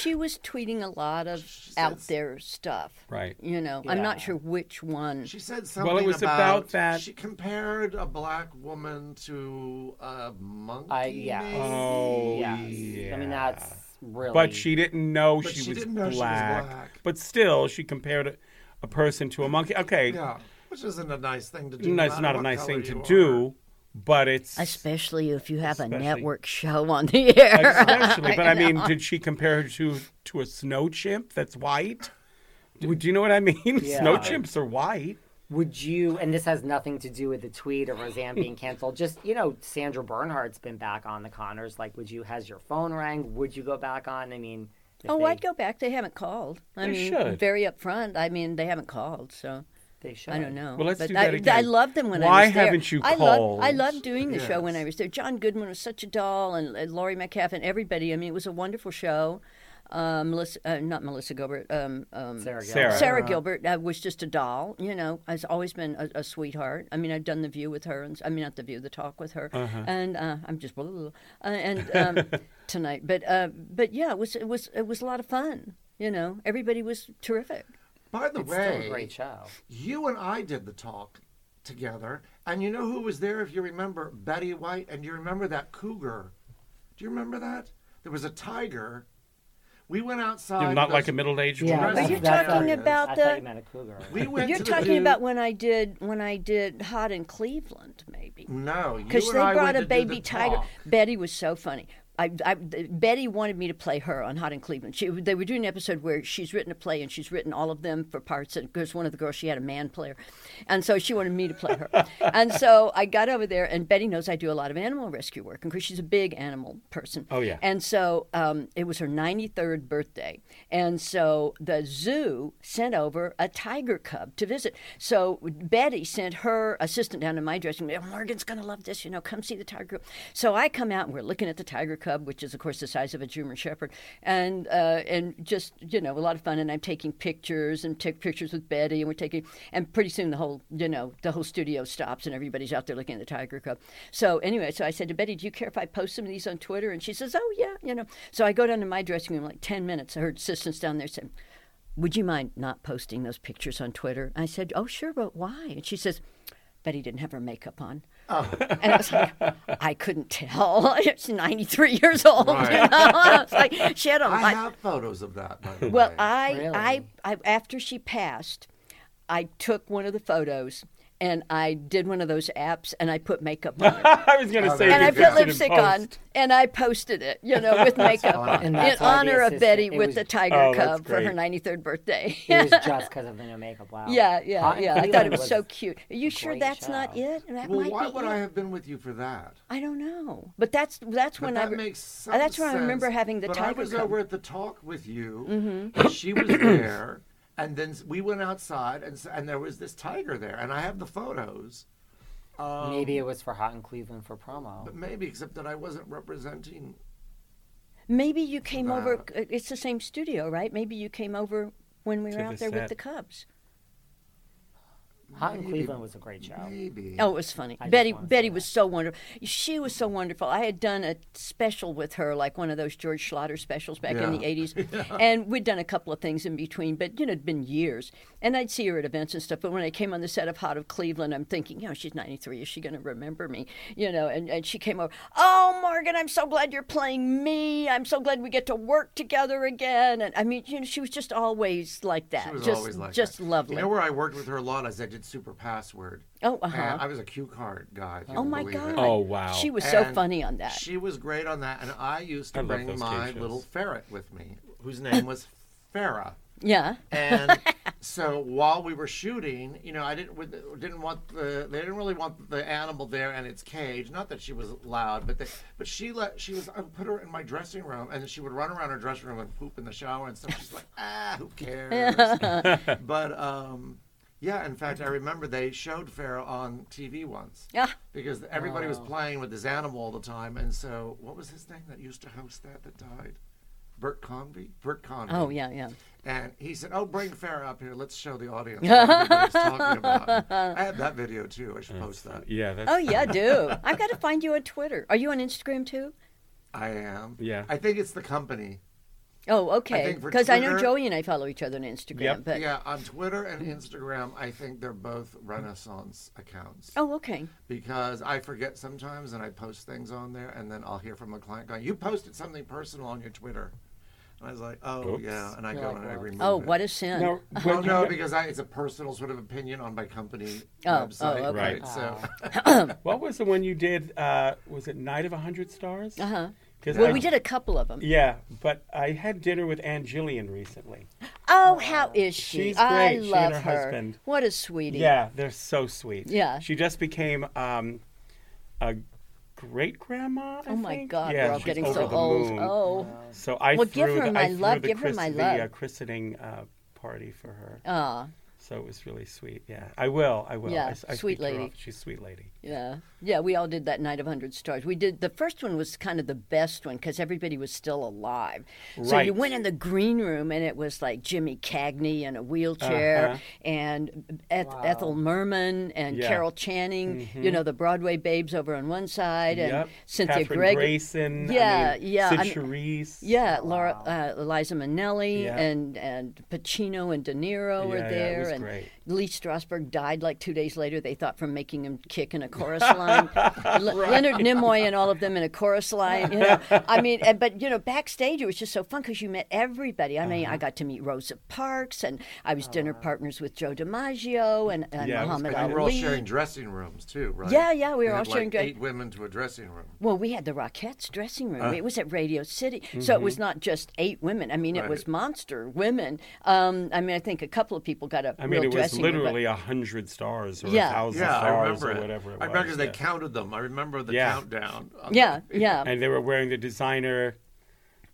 C: She was tweeting a lot of out there stuff.
D: Right.
C: You know, I'm not sure which one.
B: She said something
D: Well, it was about that-
B: She compared a black woman to a monkey.
E: I yeah.
B: maybe?
D: Oh, oh
E: yes. I mean, that's really.
D: But she didn't know
B: But
D: she,
B: she
D: was,
B: didn't know she was
D: black.
B: black.
D: But still, she compared a, a person to a monkey. Okay,
B: Yeah, which isn't a nice thing to do.
D: no,
B: no
D: it's not a nice thing to
B: are.
D: do, but it's
C: Especially if you have a network show on the air.
D: especially. But I *laughs*
C: You
D: mean, did she compare her to to a snow chimp that's white? Do, do you know what I mean? *laughs*
E: Yeah.
D: Snow chimps are white.
E: Would you, and this has nothing to do with the tweet of Roseanne being *laughs* canceled, just, you know, Sandra Bernhard's been back on the Conners. Like, would you, has your phone rang? Would you go back on? I mean,
C: Oh,
E: they,
C: I'd go back. They haven't called. I
D: They
C: mean,
D: should.
C: very upfront. I mean, they haven't called, so
E: They should.
C: I don't know.
D: Well, let's
C: but
D: do
C: I,
D: that again.
C: I loved them when I
D: Why
C: was there.
D: Why haven't you
C: I Loved, I
D: called?
C: loved doing the show when I was there. John Goodman was such a doll, and, and Laurie Metcalf, and everybody. I mean, it was a wonderful show. Um, Melissa, uh, not Melissa Gilbert. Um, um,
E: Sara
D: Sara.
E: Gilbert.
C: Sara Gilbert uh, was just a doll, you know. Has always been a, a sweetheart. I mean, I've done the View with her, and I mean, not the View, the Talk with her,
D: Uh-huh.
C: and uh, I'm just blah, *laughs* blah, blah, uh, and um, tonight. But uh, but yeah, it was it was it was a lot of fun. You know, everybody was terrific.
B: By the
E: It's still
B: way,
E: a great show.
B: you and I did the talk together, and you know who was there? If you remember, Betty White, and you remember that cougar. Do you remember that? There was a tiger. We went outside.
D: You're not like a middle-aged
E: Yeah,
D: woman.
C: But you're talking
E: that's-
C: about
E: I
C: the-
E: thought you meant a cougar.
B: We *laughs* went
C: You're
B: to the
C: talking
B: dude-
C: about when I did when I did Hot in Cleveland, maybe.
B: No, you
C: Because
B: and
C: they
B: I
C: brought
B: went
C: a baby tiger.
B: talk.
C: Betty was so funny. I, I, Betty wanted me to play her on Hot in Cleveland. She, they were doing an episode where she's written a play and she's written all of them for parts. And because one of the girls, she had a man player, and so she wanted me to play her. *laughs* and so I got over there, and Betty knows I do a lot of animal rescue work, and because she's a big animal person.
D: Oh, yeah.
C: And so um, it was her 93rd birthday, and so the zoo sent over a tiger cub to visit. So Betty sent her assistant down to my dressing room. "Oh, Morgan's gonna love this, you know. Come see the tiger cub. So I come out and we're looking at the tiger cub, which is of course the size of a German Shepherd, and uh, and just you know a lot of fun. And I'm taking pictures and take pictures with Betty, and we're taking. And pretty soon the whole you know the whole studio stops and everybody's out there looking at the tiger cub. So anyway, so I said to Betty, "Do you care if I post some of these on Twitter?" And she says, "Oh yeah, you know." So I go down to my dressing room like ten minutes. Her assistant's down there saying would you mind not posting those pictures on Twitter? I said, oh, sure, but why? And she says, Betty didn't have her makeup on. *laughs* And I was like, I couldn't tell. *laughs* She's 93 years old. You know? *laughs*
B: Right.
C: I was like, she had a
B: I
C: lot.
B: have photos of that. By the
C: Well,
B: way.
C: I,
E: Really?
C: I, I, after she passed, I took one of the photos and I did one of those apps and I put makeup *laughs* on it.
D: I was going to say,
C: and I put
D: fix it in
C: lipstick
D: post.
C: on, and I posted it, you know, with *laughs* makeup on, in
E: that's why the
C: honor of Betty
E: it
C: with
E: was-
C: the tiger
D: Oh,
C: cub for her 93rd birthday.
E: It was *laughs* just because of the no makeup. Wow.
C: yeah, yeah,
E: Hot
C: yeah. I thought it
E: Cleveland
C: was so cute. Are you sure that's
E: show.
C: not it? That
B: well,
C: might
B: why
C: be
B: would
C: it.
B: I have been with you for that?
C: I don't know, but that's that's
B: But
C: when
B: that
C: I re-
B: makes some
C: uh, that's when I remember having the
B: but
C: tiger
B: I was
C: cub.
B: over at the talk with you.
C: Mhm.
B: She was there, and then we went outside, and and there was this tiger there, and I have the photos. Um,
E: Maybe it was for Hot in Cleveland for promo.
B: but maybe except that I wasn't representing.
C: Maybe you came over.
B: That.
C: uh, It's the same studio, right? Maybe you came over when we were
B: To
C: out
B: the
C: there with the Cubs.
E: Hot in
B: Maybe-
E: Cleveland was a great show.
B: Maybe.
C: Oh, it was funny.
E: I just
C: Betty
E: wanna say
C: Betty was so wonderful. She was so wonderful. I had done a special with her, like one of those George Schlatter specials back in the
F: Yeah.
C: eighties, *laughs*
F: Yeah.
C: and we'd done a couple of things in between. But you know, it'd been years, and I'd see her at events and stuff. But when I came on the set of Hot of Cleveland, I'm thinking, you know, she's 93. Is she going to remember me? You know, and, and she came over. Oh, Morgan, I'm so glad you're playing me. I'm so glad we get to work together again. And I mean, you know, she was just always like that.
B: She was
C: just
B: always like
C: just
B: that.
C: lovely.
B: You know where I worked with her a lot? Is I did Super Password.
C: Oh, uh-huh.
B: And I was a cue card guy. if you
C: Oh, my
B: believe it.
C: God. Oh, wow. She was so
B: And
C: funny on that.
B: She was great on that, and I used to
D: I
B: bring my
D: game
B: little ferret with me, whose name was *laughs* Farah.
C: Yeah.
B: And *laughs* so while we were shooting, you know, I didn't didn't want the they didn't really want the animal there in its cage. Not that she was loud, but they, but she let she was I would put her in my dressing room, and she would run around her dressing room and poop in the shower and stuff. She's like, ah, who cares? *laughs* but um, yeah, in fact, I remember they showed Pharaoh on TV once.
C: Yeah.
B: Because everybody was playing with this animal all the time, and so what was his name that used to host that that died? Bert Convy. Bert Convy.
C: Oh, yeah, yeah.
B: And he said, "Oh, bring Pharaoh up here. Let's show the audience *laughs* what everybody's talking about." I have that video too. I should post that.
D: Yeah, that's
C: Oh yeah, *laughs* do. I've got to find you on Twitter. Are you on Instagram too?
B: I am.
D: Yeah.
B: I think it's the company.
C: Oh, okay. Because I know Joey and I follow each other on Instagram. But
B: yeah, on Twitter and Instagram, I think they're both Renaissance accounts.
C: oh, okay.
B: Because I forget sometimes, and I post things on there, and then I'll hear from a client going, "You posted something personal on your Twitter." And I was like, "Oh
D: Oops.
B: yeah," and I
C: You're
B: go
C: like,
B: and I remove
C: Oh,
B: it.
C: what a sin.
D: Now, *laughs*
B: well, no, because I, it's a personal sort of opinion on my company
C: Oh, oh, okay.
B: right? So. *clears throat*
D: what was the one you did? Uh, was it Night of a Hundred Stars?
C: Uh huh.
D: 'Cause
C: Well,
D: I-
C: we did a couple of them.
D: Yeah, but I had dinner with Ann Jillian recently.
C: Oh, how is she?
D: She's
C: I
D: great. She
C: love
D: and her husband.
C: What a sweetie.
D: Yeah, they're so sweet.
C: Yeah.
D: She just became um, a great grandma.
C: Oh my God,
D: yeah,
C: we're all
D: she's
C: getting
D: over
C: so
D: the
C: old.
D: moon.
C: Oh.
D: So I
C: Well,
D: threw
C: give her
D: the,
C: my
D: I threw
C: love,
D: the
C: give her
D: christ-
C: my
D: the, uh, christening uh, party for her.
C: Ah.
D: So it was really sweet. Yeah, I will. I will.
C: Yeah,
D: I, s- I
C: sweet
D: speak to her
C: lady.
D: She's a sweet lady.
C: Yeah, yeah, we all did that night of hundred stars. We did the first one was kind of the best one because everybody was still alive. Right. So you went in the green room and it was like Jimmy Cagney in a wheelchair
D: Uh-huh.
C: and Eth- Ethel Merman and
D: Yeah.
C: Carol Channing. You
D: Mhm.
C: know the Broadway babes over on one side and
D: Yep.
C: Cynthia
D: Catherine
C: Gregg.
D: Grayson, I
C: Yeah,
D: mean,
C: yeah.
D: Cyd
C: I mean-
D: Charisse.
C: Yeah, Laura, uh, Eliza Minnelli
D: Yeah.
C: and and Pacino and De Niro were
D: Yeah, yeah, it
C: there,
D: was
C: and
D: great.
C: Lee Strasberg died like two days later. They thought from making him kick in a chorus line. *laughs* Le- Leonard Nimoy and all of them in a chorus line. You know, I *laughs* mean, but you know, backstage it was just so fun because you met everybody. I mean,
D: Uh-huh.
C: I got to meet Rosa Parks, and I was dinner partners with Joe DiMaggio and, and
B: Yeah,
C: Muhammad
B: and you were all sharing dressing rooms too, right?
C: Yeah, yeah, we were
B: had
C: all sharing
B: like
C: dra-
B: eight women to a dressing room.
C: Well, we had the Rockettes dressing room.
B: Uh.
C: it was at Radio City, so it was
D: Mhm.
C: not just eight women. I mean, it was monster women. Um, I mean, I think a couple of people got a
D: I mean,
C: real
D: it was
C: dressing room, but-
D: literally a hundred stars or
C: Yeah.
D: a thousand
B: Yeah, I
D: stars
B: remember
D: or
B: it.
D: whatever it
B: I
D: was.
B: remember they
D: yeah.
B: counted them. I remember the
D: Yeah.
B: countdown. *laughs*
C: Yeah,
B: the-
C: yeah.
D: And they were wearing the designer,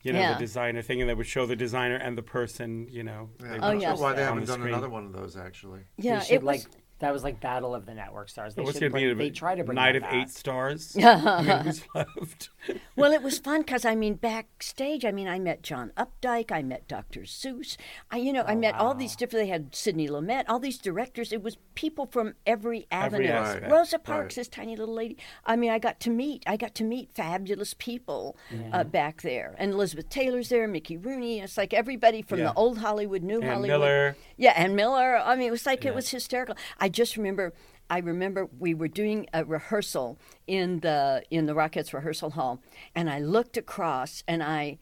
D: you know,
C: Yeah.
D: the designer thing, and they would show the designer and the person, you know.
B: Yeah,
D: they
C: Oh, yeah.
B: why they haven't
D: the
B: done
D: screen.
B: another one of those actually.
C: Yeah,
E: They should,
C: it was.
E: like that was like Battle of the Network Stars. They should
D: to
E: bring, they try to bring
D: night of
E: back.
D: eight stars? *laughs* I mean,
C: Yeah.
D: who's left? *laughs*
C: well, it was fun because I mean, backstage, I mean, I met John Updike, I met Dr. Seuss, I you know, I met all these different. They had Sidney Lumet, all these directors. It was people from every
D: Every
C: avenue.
D: aspect,
C: Rosa Parks,
D: right.
C: this tiny little lady. I mean, I got to meet, I got to meet fabulous people uh, back there, and Elizabeth Taylor's there, Mickey Rooney. It's like everybody from
D: Yeah.
C: the old Hollywood, new
D: Ann
C: Hollywood.
D: Miller.
C: Yeah, and Miller. I mean, it was like
D: Yeah.
C: it was hysterical. I just remember. I remember we were doing a rehearsal in the in the Rockettes rehearsal hall, and I looked across, and I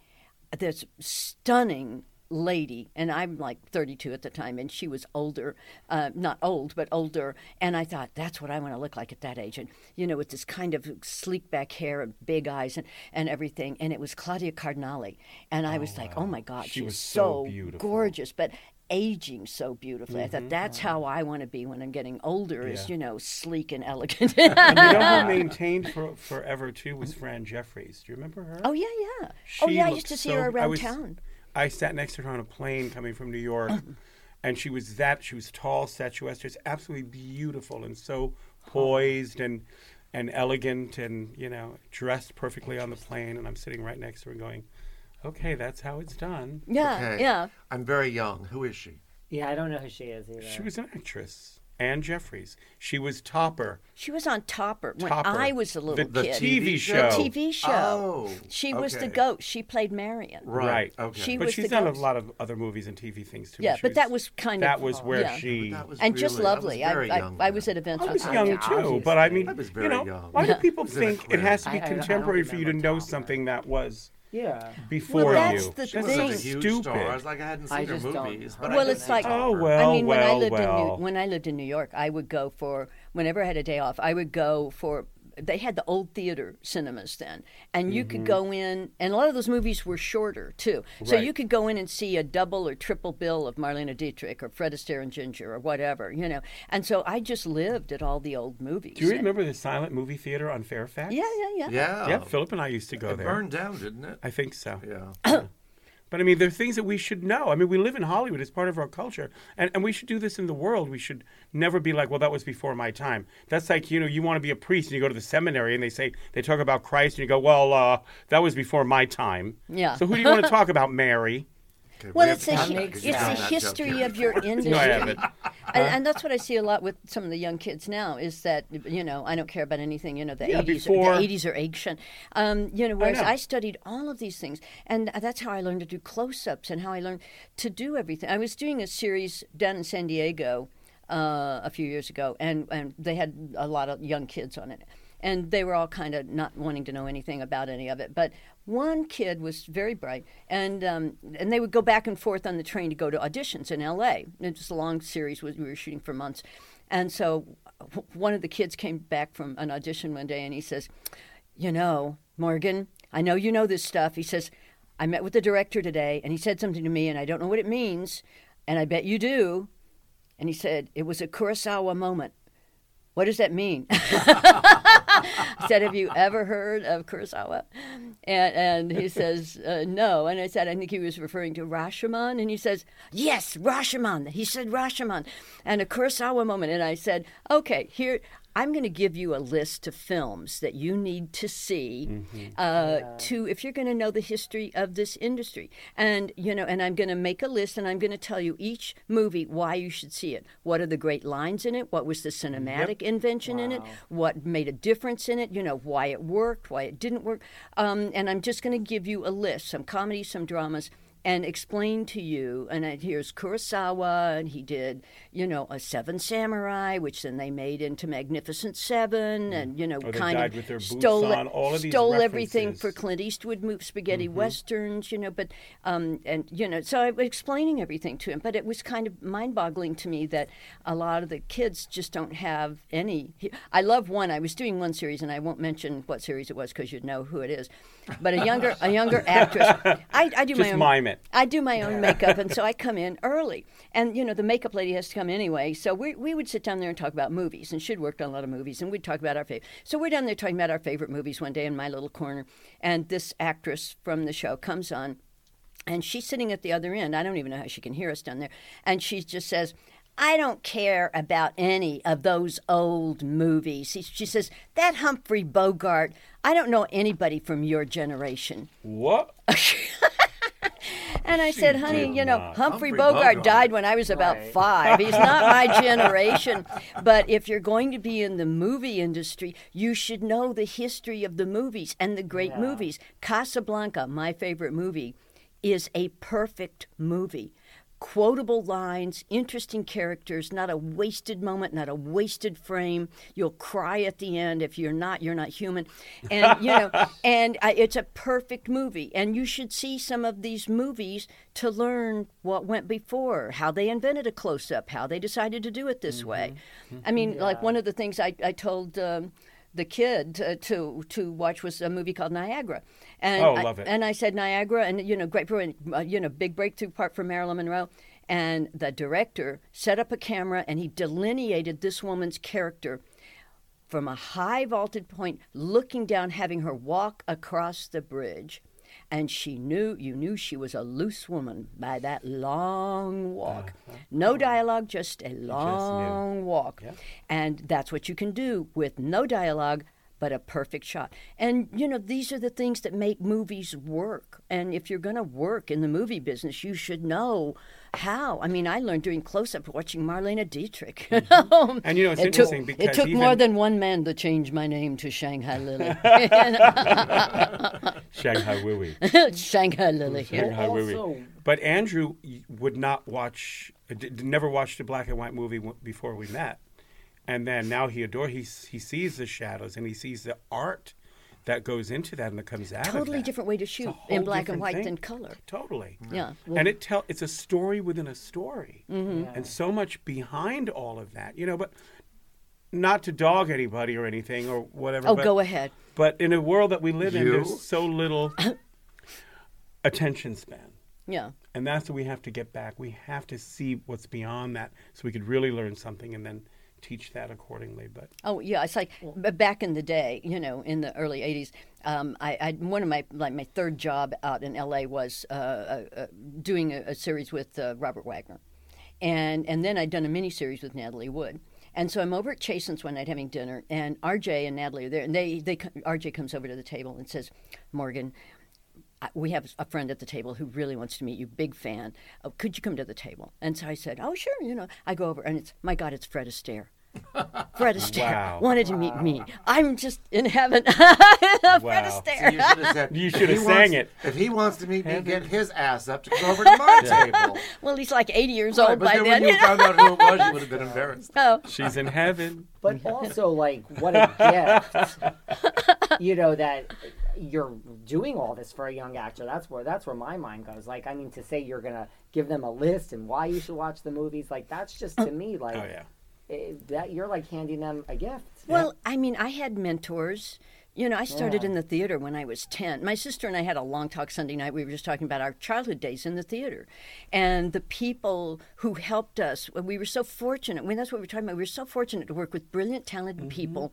C: this stunning lady, and I'm like 32 at the time, and she was older, uh, not old, but older. And I thought, that's what I want to look like at that age. And, you know, with this kind of sleek back hair and big eyes and, and everything. And it was Claudia Cardinale. And I was like, oh my God,
D: She
C: she,
D: was so, beautiful.
C: gorgeous. But aging so beautifully. I thought
D: Mhm.
C: that's uh-huh. how I want to be when I'm getting older is,
D: Yeah.
C: you know, sleek and elegant.
D: and you know who *laughs* maintained for forever too was Fran Jeffries. Do you remember her?
C: Oh, yeah, yeah. oh, yeah, I used to see
D: so-
C: her
D: I
C: around
D: was-
C: town.
D: I sat next to her on a plane coming from New York, uh-huh. and she was that. She was tall, statuesque, just absolutely beautiful, and so uh-huh. poised and and elegant, and you know, dressed perfectly on the plane. And I'm sitting right next to her, going, "Okay, that's how it's done."
B: Yeah, okay. Yeah. I'm very young. Who is she?
E: Yeah, I don't know who she is either.
D: She was an actress. Anne Jeffries. She was Topper.
C: She was on Topper when
D: Topper.
C: I was a little
D: The- the
C: kid.
D: TV show.
C: The TV show.
D: Oh,
C: she was the
D: okay.
C: ghost. She played Marion.
D: Right.
C: She
D: but she's done
C: ghost.
D: a lot of other movies and TV things too.
C: Yeah,
D: She
C: but that was kind
D: that
C: of that
D: was where
C: yeah.
D: she
C: and just lovely. I, I, I was at events.
D: I was
C: with
D: young
C: her.
D: too, but I mean,
B: I was
D: you know,
B: young.
D: why do people
B: Was in a
D: think it has to be
E: I- I- I don't
D: contemporary for you to know something that was
E: Yeah.
D: before
C: Well, that's
D: you?
C: the
B: She wasn't a
C: thing.
B: huge
D: Stupid.
B: star. I was like, I hadn't seen
E: I
B: her
E: just don't-
B: movies, but oh,
C: well,
B: did
C: it's like
D: Oh, well,
C: I mean, when I
D: well,
C: lived in
D: well.
C: New, when I lived in New York, I would go for whenever I had a day off. I would go for. They had the old theater cinemas then, and you
D: Mm-hmm.
C: could go in, and a lot of those movies were shorter too. So
D: Right.
C: you could go in and see a double or triple bill of Marlene Dietrich or Fred Astaire and Ginger or whatever, you know. And so I just lived at all the old movies.
D: Do you remember the silent movie theater on Fairfax?
C: Yeah, yeah, yeah.
B: Yeah.
D: Yeah, Philip and I used to go
B: It
D: there.
B: burned down, didn't it?
D: I think so.
B: Yeah. *clears throat*
D: But I mean, there are things that we should know. I mean, we live in Hollywood; it's part of our culture, and and we should do this in the world. We should never be like, "Well, that was before my time." That's like you know, you want to be a priest and you go to the seminary and they say they talk about Christ and you go, "Well, uh, that was before my time."
C: Yeah.
D: So who do you want to talk about, Mary?
C: Well,
B: we
C: it's a, hi- it's
B: makes
C: a history *laughs* of your industry.
D: No, I haven't.
C: And, and that's what I see a lot with some of the young kids now is that you know I don't care about anything you know the
D: Yeah,
C: 80s
D: before-
C: the 80s are ancient um, you know whereas
D: know.
C: I, studied all of these things and that's how I learned to do close-ups and how I learned to do everything. I was doing a series down in San Diego uh, a few years ago and, and they had a lot of young kids on it and they were all kind of not wanting to know anything about any of it. But one kid was very bright, and um, and they would go back and forth on the train to go to auditions in L.A. It was a long series. We were shooting for months, and so one of the kids came back from an audition one day, and he says, "You know, Morgan, I know you know this stuff." He says, "I met with the director today, and he said something to me, and I don't know what it means, and I bet you do." And he said, "It was a Kurosawa moment." What does that mean? *laughs* I said, Have you ever heard of Kurosawa? And, and he says, uh, No. And I said, I think he was referring to Rashomon. And he says, Yes, Rashomon. He said Rashomon. And a Kurosawa moment. And I said, Okay, here. I'm going to give you a list of films that you need to see uh, to if you're going to know the history of this industry, and you know, and I'm going to make a list, and I'm going to tell you each movie why you should see it. What are the great lines in it? What was the cinematic invention in it? What made a difference in it? You know, why it worked, why it didn't work, um, and I'm just going to give you a list: some comedies, some dramas and explain to you. And here's Kurosawa, and he did, you know, a Seven Samurai, which then they made into Magnificent Seven, and you know,
D: Or
C: kind of
D: with their boots
C: stole
D: on, all of these
C: stole everything for Clint Eastwood move spaghetti
D: Mhm.
C: westerns, you know. But um, and you know, so I was explaining everything to him. But it was kind of mind-boggling to me that a lot of the kids just don't have any. I love one. I was doing one series, and I won't mention what series it was because you'd know who it is. But a younger a younger actress. I, I do
D: Just
C: my own
D: mime it.
C: I do my own makeup, and so *laughs* I come in early. And you know, the makeup lady has to come anyway. So we we would sit down there and talk about movies, and she'd worked on a lot of movies, and we'd talk about our favorite. So we're down there talking about our favorite movies one day in my little corner, and this actress from the show comes on, and she's sitting at the other end. I don't even know how she can hear us down there, and she just says. I don't care about any of those old movies. She- She says, That Humphrey Bogart, I don't know anybody from your generation.
D: What? *laughs*
C: And I said, honey, you know. Humphrey,
D: Humphrey
C: Bogart,
D: Bogart.
C: died when I was about
E: Right.
C: five. He's not my *laughs* generation. But if you're going to be in the movie industry, you should know the history of the movies and the great
E: Yeah.
C: movies. Casablanca, my favorite movie, is a perfect movie. Quotable lines, interesting characters, not a wasted moment, not a wasted frame. You'll cry at the end. If you're not, you're not human. And you know, *laughs* and I, it's a perfect movie. And you should see some of these movies to learn what went before, how they invented a close up, how they decided to do it this way. I mean, like one of the things I, I told. Um, the kid to, to to watch was a movie called Niagara, and
D: Oh,
C: I-
D: love it.
C: and I said Niagara, and you know, great uh, you know, big breakthrough part for Marilyn Monroe. And the director set up a camera, and he delineated this woman's character from a high vaulted point, looking down, having her walk across the bridge. And she knew, you knew she was a loose woman by that long walk. Uh-huh. No dialogue, just a long walk. And that's what you can do with no dialogue, but a perfect shot. And, you know, these are the things that make movies work. And if you're going to work in the movie business, you should know how. I mean, I learned doing close up watching Marlena Dietrich. *laughs*
D: And, you know, it's
C: it
D: interesting
C: took,
D: because
C: it took more than one man to change my name to Shanghai Lily. *laughs* *laughs*
D: Shanghai Wooey.
C: Shanghai Lily.
D: Shanghai Wooey. But Andrew would not watch, uh, d- d- never watched a black and white movie w- before we met, and then now he adore. He he sees the shadows and he sees the art that goes into that and that comes out of
C: Totally
D: that.
C: different way to shoot in black and
D: different
C: white
D: thing.
C: than color.
D: Totally.
C: Yeah.
D: and it tell it's a story within a story,
C: Mhm. Yeah.
D: and so much behind all of that. You know, but not to dog anybody or anything or whatever.
C: Oh,
D: but-
C: go ahead.
D: But in a world that we live in, there's so little *coughs* attention span.
C: Yeah.
D: And that's what we have to get back. We have to see what's beyond that so we could really learn something and then teach that accordingly. But
C: Oh yeah, it's like b- back in the day, you know, in the early '80s. Um, I, I one of my like my third job out in LA was uh, uh, uh, doing a, a series with uh, Robert Wagner, and and then I'd done a mini series with Natalie Wood. And so I'm over at Chasen's one night having dinner, and RJ and Natalie are there, and they they RJ comes over to the table and says, Morgan. I- We have a friend at the table who really wants to meet you, big fan. Uh, could you come to the table? And so I said, Oh, sure. You know, I go over, and it's, my God, it's Fred Astaire. *laughs* Fred Astaire
D: Wow.
C: wanted to meet me. I'm just in heaven. *laughs* Fred Astaire.
B: So you should have said.
D: You should have sang
B: wants-
D: it.
B: If he wants to meet me, get his ass up to come over to my *laughs* table.
C: well, he's like 80 years
B: Right,
C: old
B: but
C: by
B: then
C: then.
B: when you
C: you know?
B: found out who it was, you would have been embarrassed.
C: Oh.
D: she's in heaven.
E: But also, like, what a gift, you know, that you're doing all this for a young actor. That's where that's where my mind goes. Like, I mean, to say you're gonna give them a list and why you should watch the movies, like, that's just to me, like,
D: Oh yeah.
E: eh, that you're like handing them a gift.
C: Well, I mean, I had mentors. You know, I started
E: Yeah.
C: in the theater when I was 10. My sister and I had a long talk Sunday night. We were just talking about our childhood days in the theater. And the people who helped us, we were so fortunate. I mean, that's what we we're talking about. We were so fortunate to work with brilliant, talented people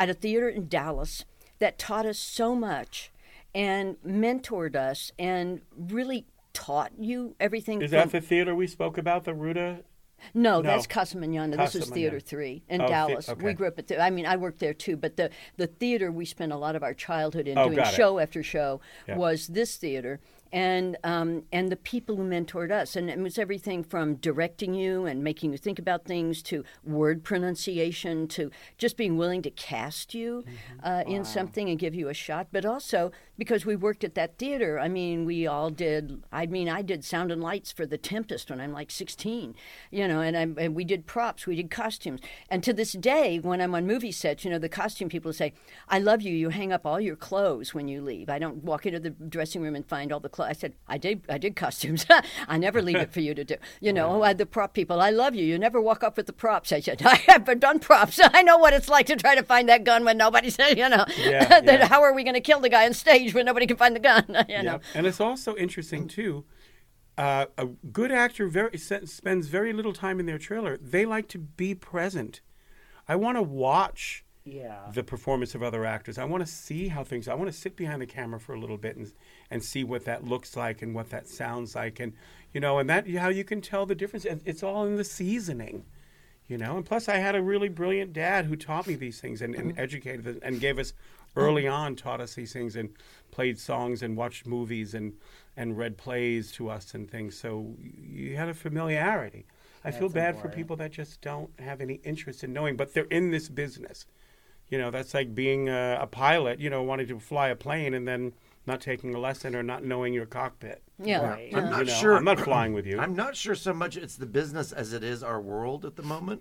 C: at a theater in Dallas that taught us so much and mentored us and really taught you everything
D: Is
C: from
D: that the theater we spoke about, the Ruta?
C: no,
D: No.
C: that's Casa Manana. This
D: Casa
C: Theater Three in
D: Oh, the-
C: Dallas.
D: okay.
C: We grew up at. The, I mean, I worked there too, but the the theater we spent a lot of our childhood in
D: Oh,
C: doing show after show
D: Yeah.
C: was this theater, and um, and the people who mentored us, and it was everything from directing you and making you think about things to word pronunciation to just being willing to cast you
D: Mm-hmm.
C: uh, in something and give you a shot, but also because we worked at that theater. I mean, we all did. I mean, I did sound and lights for The Tempest when I'm like 16, you know, and, I, and we did props, we did costumes, and to this day, when I'm on movie sets, you know, the costume people say, "I love you. You hang up all your clothes when you leave. I don't walk into the dressing room and find all the clothes." I said, "I did. I did costumes. *laughs* I never leave it for you to do." You know, uh, the prop people, "I love you. You never walk up with the props." I said, *laughs* "I have done props. *laughs* I know what it's like to try to find that gun when nobody said, you know,
D: Yeah,
C: that
D: yeah.
C: how are we going to kill the guy on stage when nobody can find the gun?" you know.
D: And it's also interesting too. Uh, a good actor very spends very little time in their trailer. They like to be present. I want to watch
E: Yeah.
D: the performance of other actors. I want to see how things. I want to sit behind the camera for a little bit and and see what that looks like and what that sounds like, and you know, and that how you can tell the difference. And It's all in the seasoning, you know. And plus, I had a really brilliant dad who taught me these things and, and mm-hmm. educated us and gave us mm-hmm. early on taught us these things and played songs and watched movies and and read plays to us and things. So you had a familiarity. I feel
E: That's
D: bad for people that just don't have any interest in knowing, but they're in this business. You know, that's like being a, a pilot, you know, wanting to fly a plane and then not taking a lesson or not knowing your cockpit.
C: Yeah.
E: Right.
B: I'm
D: You
B: not
D: know,
B: sure.
D: I'm not flying with you.
B: I'm not sure so much it's the business as it is our world at the moment.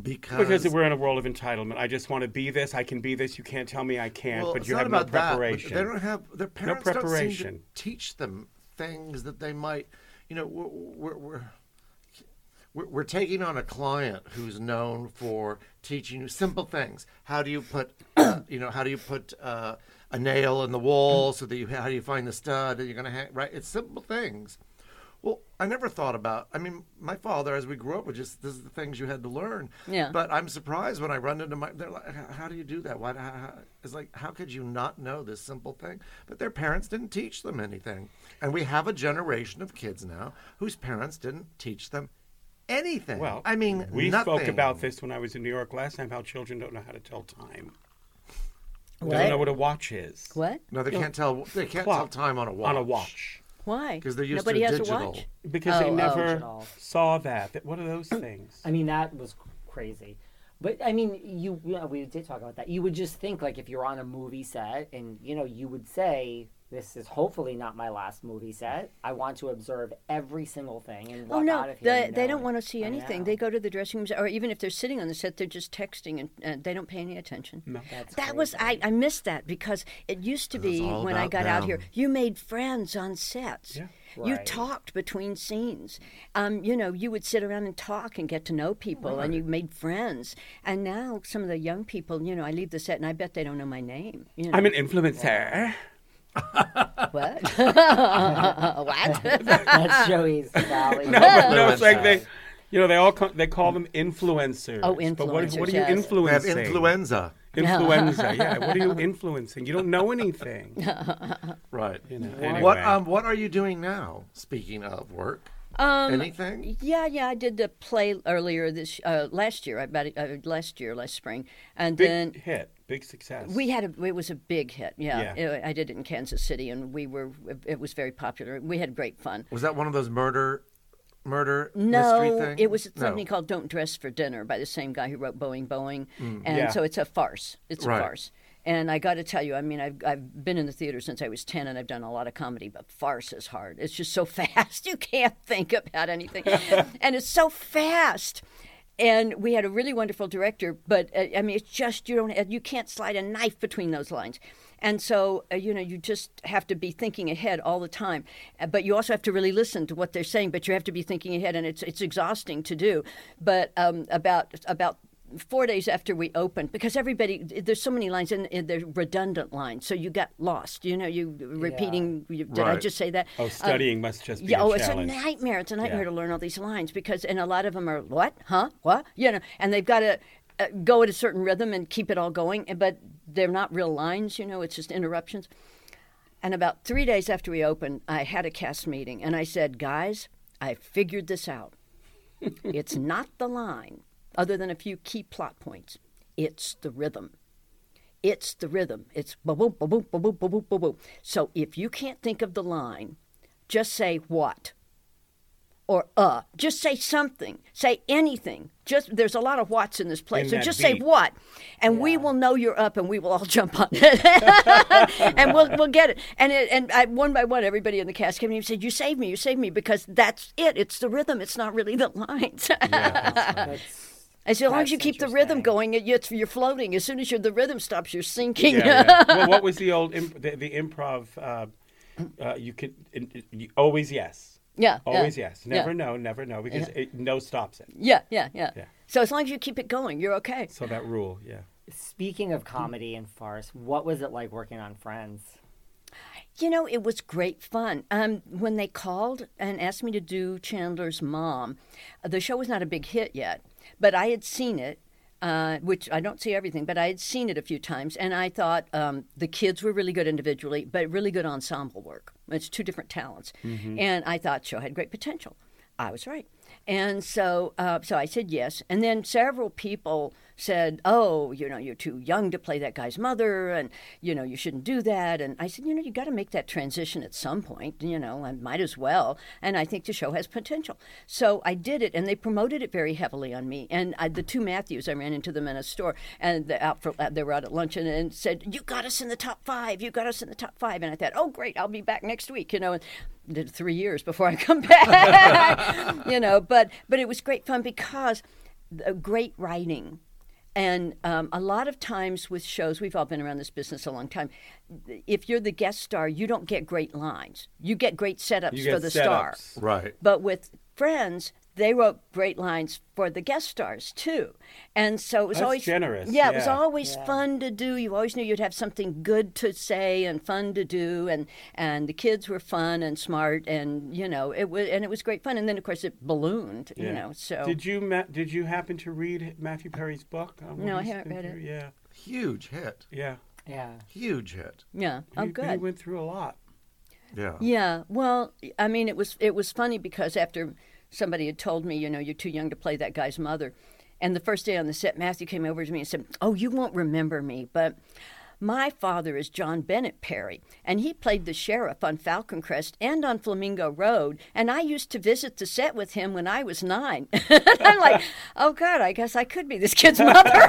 B: Because,
D: Because we're in a world of entitlement. I just want to be this. I can be this. You can't tell me I can't.
B: well,
D: but
B: it's
D: you
B: not
D: have no
B: about that,
D: preparation.
B: They don't have their parents don't seem to
D: preparation.
B: teach them things that they might. You know, we're we're, we're we're we're taking on a client who's known for teaching you simple things. How do you put, uh, *coughs* you know, how do you put uh, a nail in the wall so that you how do you find the stud that you're going to hang right? It's simple things. Well, I never thought about. I mean, my father, as we grew up, was just this is the things you had to learn.
C: Yeah.
B: But I'm surprised when I run into my. They're like, "How- "How do you do that? Why?" How, how, it's like, how could you not know this simple thing? But their parents didn't teach them anything, and we have a generation of kids now whose parents didn't teach them anything.
D: Well,
B: I mean,
D: we
B: nothing.
D: spoke about this when I was in New York last time. How children don't know how to tell time. They don't know what a watch is.
C: What?
B: No, they can't tell. They can't
D: clock
B: tell time on a watch.
D: On a watch.
C: Why?
B: Because they're used
C: Nobody
B: to
C: has
B: digital.
C: a watch.
D: Because
C: Oh,
D: they
C: oh.
D: never oh,
E: Digital.
D: saw that. That- What are those *clears throat* things?
E: I mean, that was crazy. But I mean, you, you know, we did talk about that. You would just think like if you're on a movie set, and you know, you would say, "This is hopefully not my last movie set. I want to observe every single thing and walk
C: Oh no,
E: out of here."
C: they, they don't want to see anything. They go to the dressing rooms, or even if they're sitting on the set, they're just texting and uh, they don't pay any attention.
D: No.
E: That's
C: That was I, I missed that because it used to be when I
B: about
C: got out here. You made friends on sets.
D: Yeah.
E: Right.
C: You talked between scenes. Um, you know, you would sit around and talk and get to know people, and you made friends. And now some of the young people, you know, I leave the set and I bet they don't know my name. You know.
D: I'm an influencer.
C: What? *laughs* what? *laughs*
E: That's Joey's valley.
D: No, but no, it's like they, you know, they all co- they call them influencers.
C: Oh,
D: But what, what are you
C: yes.
B: We have influenza.
D: Influenza. *laughs* yeah. What are you influencing? You don't know anything.
B: Right.
D: You know.
B: What um what are you doing now? Speaking of work,
C: Um,
B: anything?
C: Yeah, yeah, I did the play earlier this uh, last year. About uh, last year, last spring, and
D: Big
C: then
D: hit. Big success.
C: we had a. It was a big hit. Yeah,
D: Yeah.
C: It- I did it in Kansas City, and we were. It was very popular. We had great fun.
B: Was that one of those murder, murder
C: No,
B: mystery things?
C: it was
B: No.
C: something called "Don't Dress for Dinner" by the same guy who wrote Boeing Boeing, mm. and
D: Yeah.
C: so it's a farce. It's a farce. And I got to tell you, I mean, I've, I've been in the theater since I was 10 and I've done a lot of comedy, but farce is hard. It's just so *laughs* fast. You can't think about anything. *laughs* and it's so fast. And we had a really wonderful director, but uh, I mean, it's just, you don't, you can't slide a knife between those lines. And so, uh, you know, you just have to be thinking ahead all the time. Uh, But you also have to really listen to what they're saying, but you have to be thinking ahead, and it's, it's exhausting to do. But um, about, about four days after we opened because everybody there's so many lines and, and they're redundant lines so you got lost you know you repeating you, did i just say that
D: Oh,
C: Um,
D: studying must just be
C: yeah,
D: a
C: oh, it's a nightmare. It's a nightmare
D: Yeah.
C: to learn all these lines because, and a lot of them are what, huh, what, you know, and they've got to uh, go at a certain rhythm and keep it all going, but they're not real lines. You know, it's just interruptions. And about three days after we opened, I had a cast meeting, and I said, guys, I figured this out. it's not the line, other than a few key plot points. It's the rhythm. It's the rhythm. It's boom, boom, boom, boom, boom, boom, boom, boom, boom, boom. So if you can't think of the line, just say what or uh. Just say something. Say anything. Just there's a lot of whats in this place.
D: In
C: so
D: that
C: just say
D: beat.
C: what, and we will know you're up, and we will all *laughs* jump on it, *laughs* and we'll we'll get it. And it, and I, one by one, everybody in the cast came to me and said, "You saved me. You saved me because that's it. It's the rhythm. It's not really the lines."
E: That's- *laughs*
C: As long as you keep the rhythm going, it's, you're floating. As soon as you're, the rhythm stops, you're sinking.
D: Yeah, yeah. *laughs* well, what was the old imp- the, the improv? Uh, uh, you could in, in- always yes.
C: Yeah, yeah.
D: Always yes.
C: Yeah.
D: Never no. Never no. Because it, no stops it.
C: Yeah, yeah, yeah,
D: Yeah.
C: So as long as you keep it going, you're okay.
D: So that rule, yeah.
E: Speaking of comedy and farce, what was it like working on Friends?
C: You know, it was great fun. Um, when they called and asked me to do Chandler's mom, uh, the show was not a big hit yet, but I had seen it. Uh, which I don't see everything, but I had seen it a few times, and I thought um, the kids were really good individually, but really good ensemble work. It's two different talents, and I thought show had great potential. I was right. And so, uh, so I said yes. And then several people said, "Oh, you know, you're too young to play that guy's mother, and you know, you shouldn't do that." And I said, "You know, you got to make that transition at some point. You know, I might as well." And I think the show has potential. So I did it, and they promoted it very heavily on me. And I, the two Matthews, I ran into them in a store, and the, out for, uh, they were out at luncheon, and said, "You got us in the top five. You got us in the top five. And I thought, "Oh, great! I'll be back next week." You know. And, did three years before I *laughs* come back, you know. But but it was great fun because great writing and um, a lot of times with shows, we've all been around this business a long time. If you're the guest star, you don't get great lines. You get great setups
B: You
C: for
B: get
C: the star.
B: Right.
C: But with Friends, they wrote great lines for the guest stars too, and so it was
D: That's
C: always
D: generous,
C: Yeah, it was always
D: Yeah.
C: fun to do. You always knew you'd have something good to say and fun to do, and and the kids were fun and smart, and you know it was and it was great fun. And then of course it ballooned, you know. So
D: did you ma- did you happen to read Matthew Perry's book? on
C: No, I haven't
D: been
C: read it.
D: Yeah,
B: Huge hit.
D: yeah,
E: Yeah.
B: Huge hit.
C: yeah, oh
D: He-
C: good.
D: He went through a lot.
B: Yeah.
C: Yeah, well, I mean, it was it was funny because after somebody had told me, you know, you're too young to play that guy's mother, and the first day on the set, Matthew came over to me and said, "Oh, you won't remember me, but." My father is John Bennett Perry, and he played the sheriff on Falcon Crest and on Flamingo Road. And I used to visit the set with him when I was nine. *laughs* I'm like, oh God, I guess I could be this kid's mother. *laughs*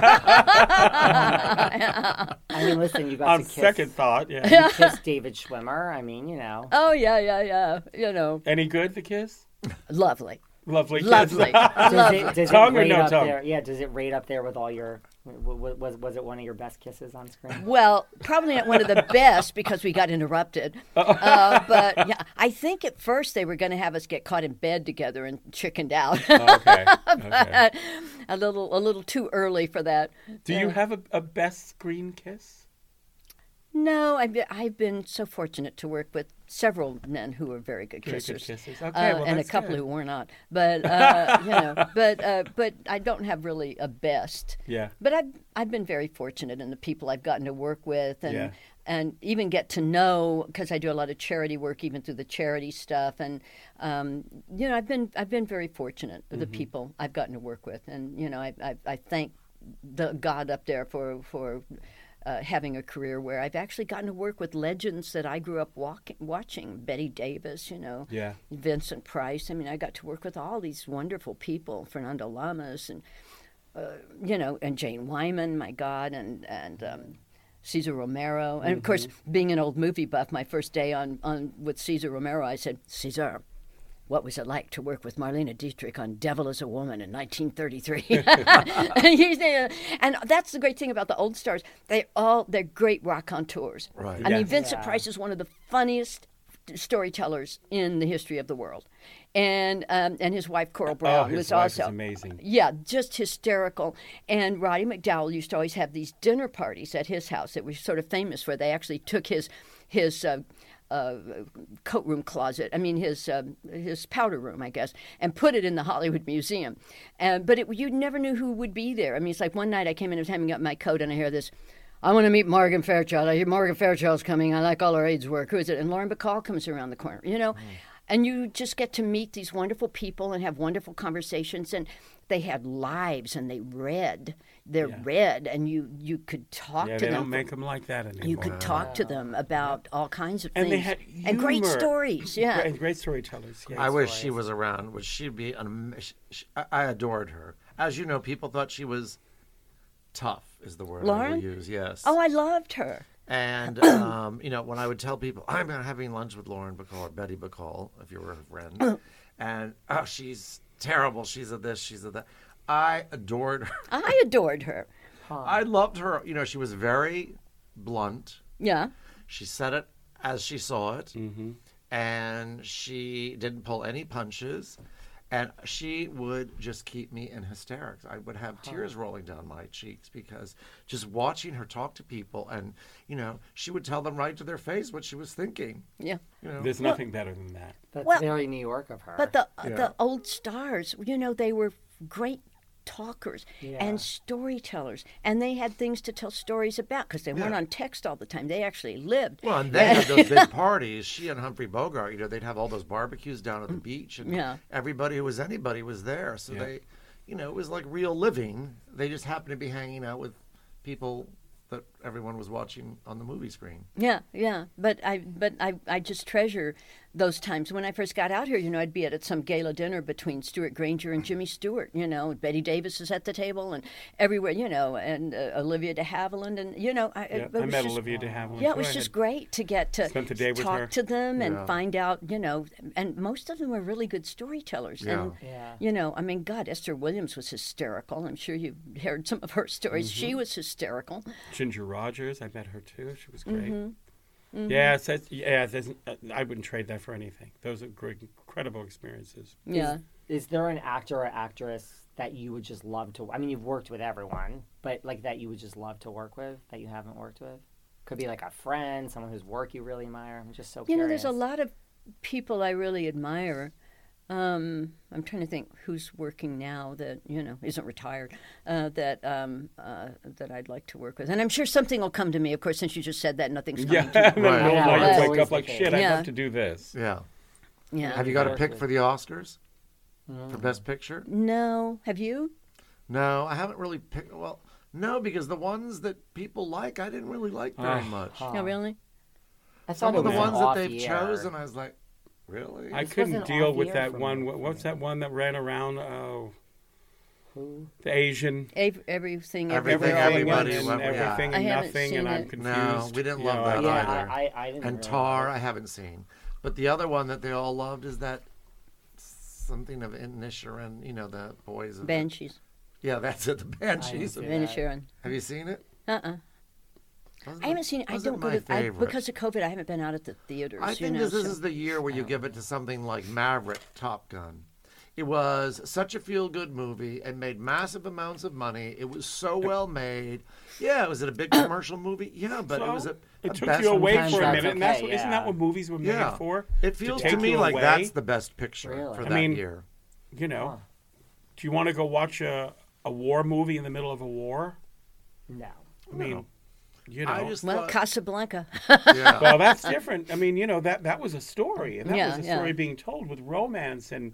E: I mean, listen, you got
D: On
E: to kiss.
D: second thought, yeah.
E: You kissed David Schwimmer. I mean, you know.
C: oh yeah, yeah, yeah. You know,
D: Any good? The kiss?
C: Lovely.
D: Lovely kiss. *laughs*
C: Lovely.
E: Does
C: Lovely.
E: it, does
D: Tongue
E: it
D: or
E: rate
D: no
E: up
D: tongue?
E: there? Yeah, does it rate up there with all your? w- w- Was was it one of your best kisses on screen?
C: Well, probably not one of the best because we got interrupted. *laughs* Uh, but yeah, I think at first they were going to have us get caught in bed together and chickened out. *laughs*
D: okay.
C: But a little, a little too early for that.
D: Do you
C: Uh,
D: have a, a best screen kiss?
C: No, I've been, I've been so fortunate to work with several men who are very good
D: Very good
C: kissers,
D: kissers. Okay,
C: uh,
D: well,
C: and a couple
D: good.
C: who were not. But uh, you know, *laughs* but uh, but I don't have really a best.
D: Yeah.
C: But I've I've been very fortunate in the people I've gotten to work with, and
D: Yeah.
C: and even get to know because I do a lot of charity work, even through the charity stuff, and um, you know, I've been I've been very fortunate with the
D: Mm-hmm.
C: people I've gotten to work with, and you know, I I, I thank the God up there for for. Uh, having a career where I've actually gotten to work with legends that I grew up walk- watching, Bette Davis, you know,
D: Yeah.
C: Vincent Price. I mean, I got to work with all these wonderful people, Fernando Lamas, and uh, you know, and Jane Wyman, my God, and and um, Cesar Romero, and of course, being an old movie buff, my first day on on with Cesar Romero, I said, Cesar. What was it like to work with Marlena Dietrich on Devil is a Woman in 1933? and, he's, uh, and that's the great thing about the old stars. They all they're great raconteurs.
B: Right.
C: I mean, Vincent
E: Yeah.
C: Price is one of the funniest storytellers in the history of the world, and um, and his wife Coral Browne
D: oh, his
C: was
D: wife
C: also
D: is amazing.
C: yeah, just hysterical. And Roddy McDowall used to always have these dinner parties at his house that were sort of famous where They actually took his his uh, uh, coat room closet. I mean his uh, his powder room, I guess, and put it in the Hollywood *laughs* Museum. And but it, you never knew who would be there. I mean, it's like one night I came in and was hanging up my coat, and I hear this. I want to meet Morgan Fairchild. I hear Morgan Fairchild's coming. I like all her AIDS work. Who is it? And Lauren Bacall comes around the corner. You know, and you just get to meet these wonderful people and have wonderful conversations. And they had lives and they read. They're red, and you you could talk
D: Yeah,
C: to
D: they
C: them.
D: don't make them like that anymore.
C: you could talk to them about all kinds of
D: and
C: things
D: they had
C: and great stories. Yeah,
D: and great storytellers. Yeah,
B: I wish she was around. Would she be? An, am- sh- sh- I- I adored her. As you know, people thought she was tough. Is the word I
C: Lauren?
B: will use? Yes.
C: Oh, I loved her.
B: And *clears throat* um, you know, when I would tell people I'm having lunch with Lauren Bacall or Betty Bacall, if you were a friend, *clears throat* and oh, she's terrible. She's a this. She's a that. I adored her. *laughs*
C: I adored her.
B: I loved her. You know, she was very blunt.
C: Yeah.
B: She said it as she saw it, mm-hmm. and she didn't pull any punches. And she would just keep me in hysterics. I would have tears rolling down my cheeks because just watching her talk to people, and you know, she would tell them right to their face what she was thinking.
C: Yeah.
B: You know,
D: There's nothing better than that.
E: That's
C: Well-
E: very New York of her.
C: But the uh,
B: Yeah.
C: the old stars, you know, they were great talkers
E: Yeah.
C: and storytellers, and they had things to tell stories about because they weren't on text all the time. They actually lived.
B: Well, and they had *laughs* those big parties. She and Humphrey Bogart, you know, they'd have all those barbecues down at the beach, and
C: Mm. Yeah.
B: everybody who was anybody was there. So
D: Yeah.
B: they, you know, it was like real living. They just happened to be hanging out with people that everyone was watching on the movie screen.
C: Yeah, yeah, but I but I, I just treasure those times when I first got out here. You know, I'd be at, at some gala dinner between Stewart Granger and Jimmy Stewart. You know, Bette Davis is at the table and everywhere. You know, and uh, Olivia De Havilland, and you know, I,
D: Yeah,
C: it
D: I met
C: just,
D: Olivia De Havilland.
C: Yeah, it was just great to get to
D: spent the day with
C: talk
D: her.
C: to them and
B: Yeah.
C: find out. You know, and most of them were really good storytellers. And
E: Yeah.
C: you know, I mean, God, Esther Williams was hysterical. I'm sure you've heard some of her stories.
D: Mm-hmm.
C: She was hysterical.
D: Ginger Rogers, I met her too. She was great.
C: Mm-hmm.
D: Yeah, it's, it's- yeah. there's- uh, I wouldn't trade that for anything. Those are great, incredible experiences.
C: Yeah.
E: Is there an actor or actress that you would just love to? I mean, you've worked with everyone, but like that you would just love to work with that you haven't worked with? Could be like a friend, someone whose work you really admire. I'm just so
C: You
E: curious.
C: know, there's a lot of people I really admire. Um, I'm trying to think who's working now that you know isn't retired. Uh, that um, uh, that I'd like to work with, and I'm sure something will come to me. Of course, since you just said that, nothing's coming
D: Yeah,
C: to
D: and *laughs*
C: me.
B: Right.
D: one
E: Yeah,
D: night
E: that's
D: you wake
E: always
D: up
E: the
D: like,
E: case.
D: shit, I'd
C: Yeah.
D: to do this.
B: Yeah.
C: Yeah.
B: Have you got a pick for the Oscars for Best Picture?
C: No, have you?
B: No, I haven't really picked. Well, no, because the ones that people like, I didn't really like very
D: Ah.
B: much.
C: No, really.
E: I thought
B: Some of the ones that they've
E: year.
B: chosen, I was like, really?
D: I
E: This
D: couldn't
E: an
D: deal
E: off
D: with
E: year
D: that
E: for
D: one. What- What's that one that ran around? Oh,
E: Who?
D: the Asian.
C: Ev- everything,
B: Everything,
C: everywhere, all at
B: everybody,
C: once.
D: and
B: yeah.
D: everything
C: I
D: and
C: haven't
D: nothing,
C: seen
D: and I'm
C: it.
D: confused.
B: No, we didn't
D: You
B: love
D: know,
B: that
E: Yeah,
B: either.
E: I, I, I didn't.
B: and
E: really
B: Tar,
E: like
B: I haven't seen. But the other one that they all loved is that something of Inisherin, you know, the boys. Of the-
C: Banshees,
B: yeah, that's it, the Banshees.
E: see
B: of-
C: Inisherin.
B: Have you seen it?
C: Uh-uh.
B: Wasn't
C: I haven't seen it. I don't go to I, because of COVID. I haven't been out at the theaters.
B: I
C: you
B: think
C: know,
B: this, this
C: so-
B: is the year where you give it to something like Maverick, Top Gun. It was such a feel-good movie and made massive amounts of money. It was so well made. Yeah, was it a big *coughs* commercial movie? Yeah, but it was a.
D: It
B: a
D: took
B: best
D: you away for a
E: that's
D: minute, and that's
E: okay,
D: what, isn't that what movies were made
B: Yeah,
D: for?
B: it feels to,
D: take
B: me like
D: away?
B: that's the best picture
E: Really?
B: for
E: I
B: that
D: mean,
B: year.
D: You know, do you want to go watch a, a war movie in the middle of a war?
E: No.
D: I mean, you know.
B: I just
C: well,
B: thought,
C: Casablanca.
B: yeah. *laughs*
D: well, that's different. I mean, you know that that was a story, and that
C: Yeah,
D: was a
C: yeah.
D: story being told with romance and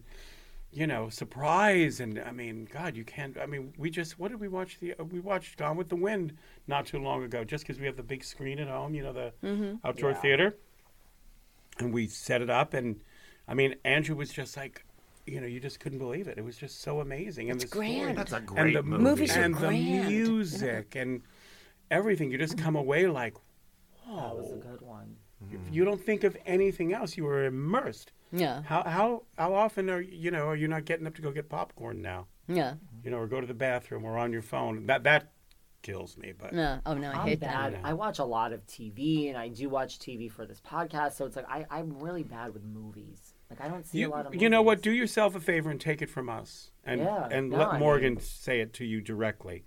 D: you know surprise. And I mean, God, you can't. I mean, we just what did we watch? The uh, we watched Gone with the Wind not too long ago, just because we have the big screen at home, you know, the
C: Mm-hmm.
D: outdoor
E: Yeah.
D: theater, and we set it up, and I mean, Andrew was just like. You know, you just couldn't believe it. It was just so amazing, and
C: It's
D: the story,
C: grand.
B: That's a
D: and
B: great
D: the
B: movie.
C: Movies are
D: and the
C: grand.
D: music, and everything. You just come away like, whoa.
E: That was a good one.
D: You don't think of anything else. You were immersed.
C: Yeah,
D: How how how often are you know are you not getting up to go get popcorn now?
C: yeah.
D: You know, or go to the bathroom or on your phone. That that kills me. But
C: No, oh no, I
E: I'm
C: hate
E: bad.
C: that.
E: I watch a lot of TV, and I do watch TV for this podcast. So it's like I, I'm really bad with movies. Like I don't see a lot of.
D: you know what? Do yourself a favor and take it from us, and
E: Yeah,
D: and
E: no,
D: let
E: I
D: Morgan
E: mean-
D: say it to you directly.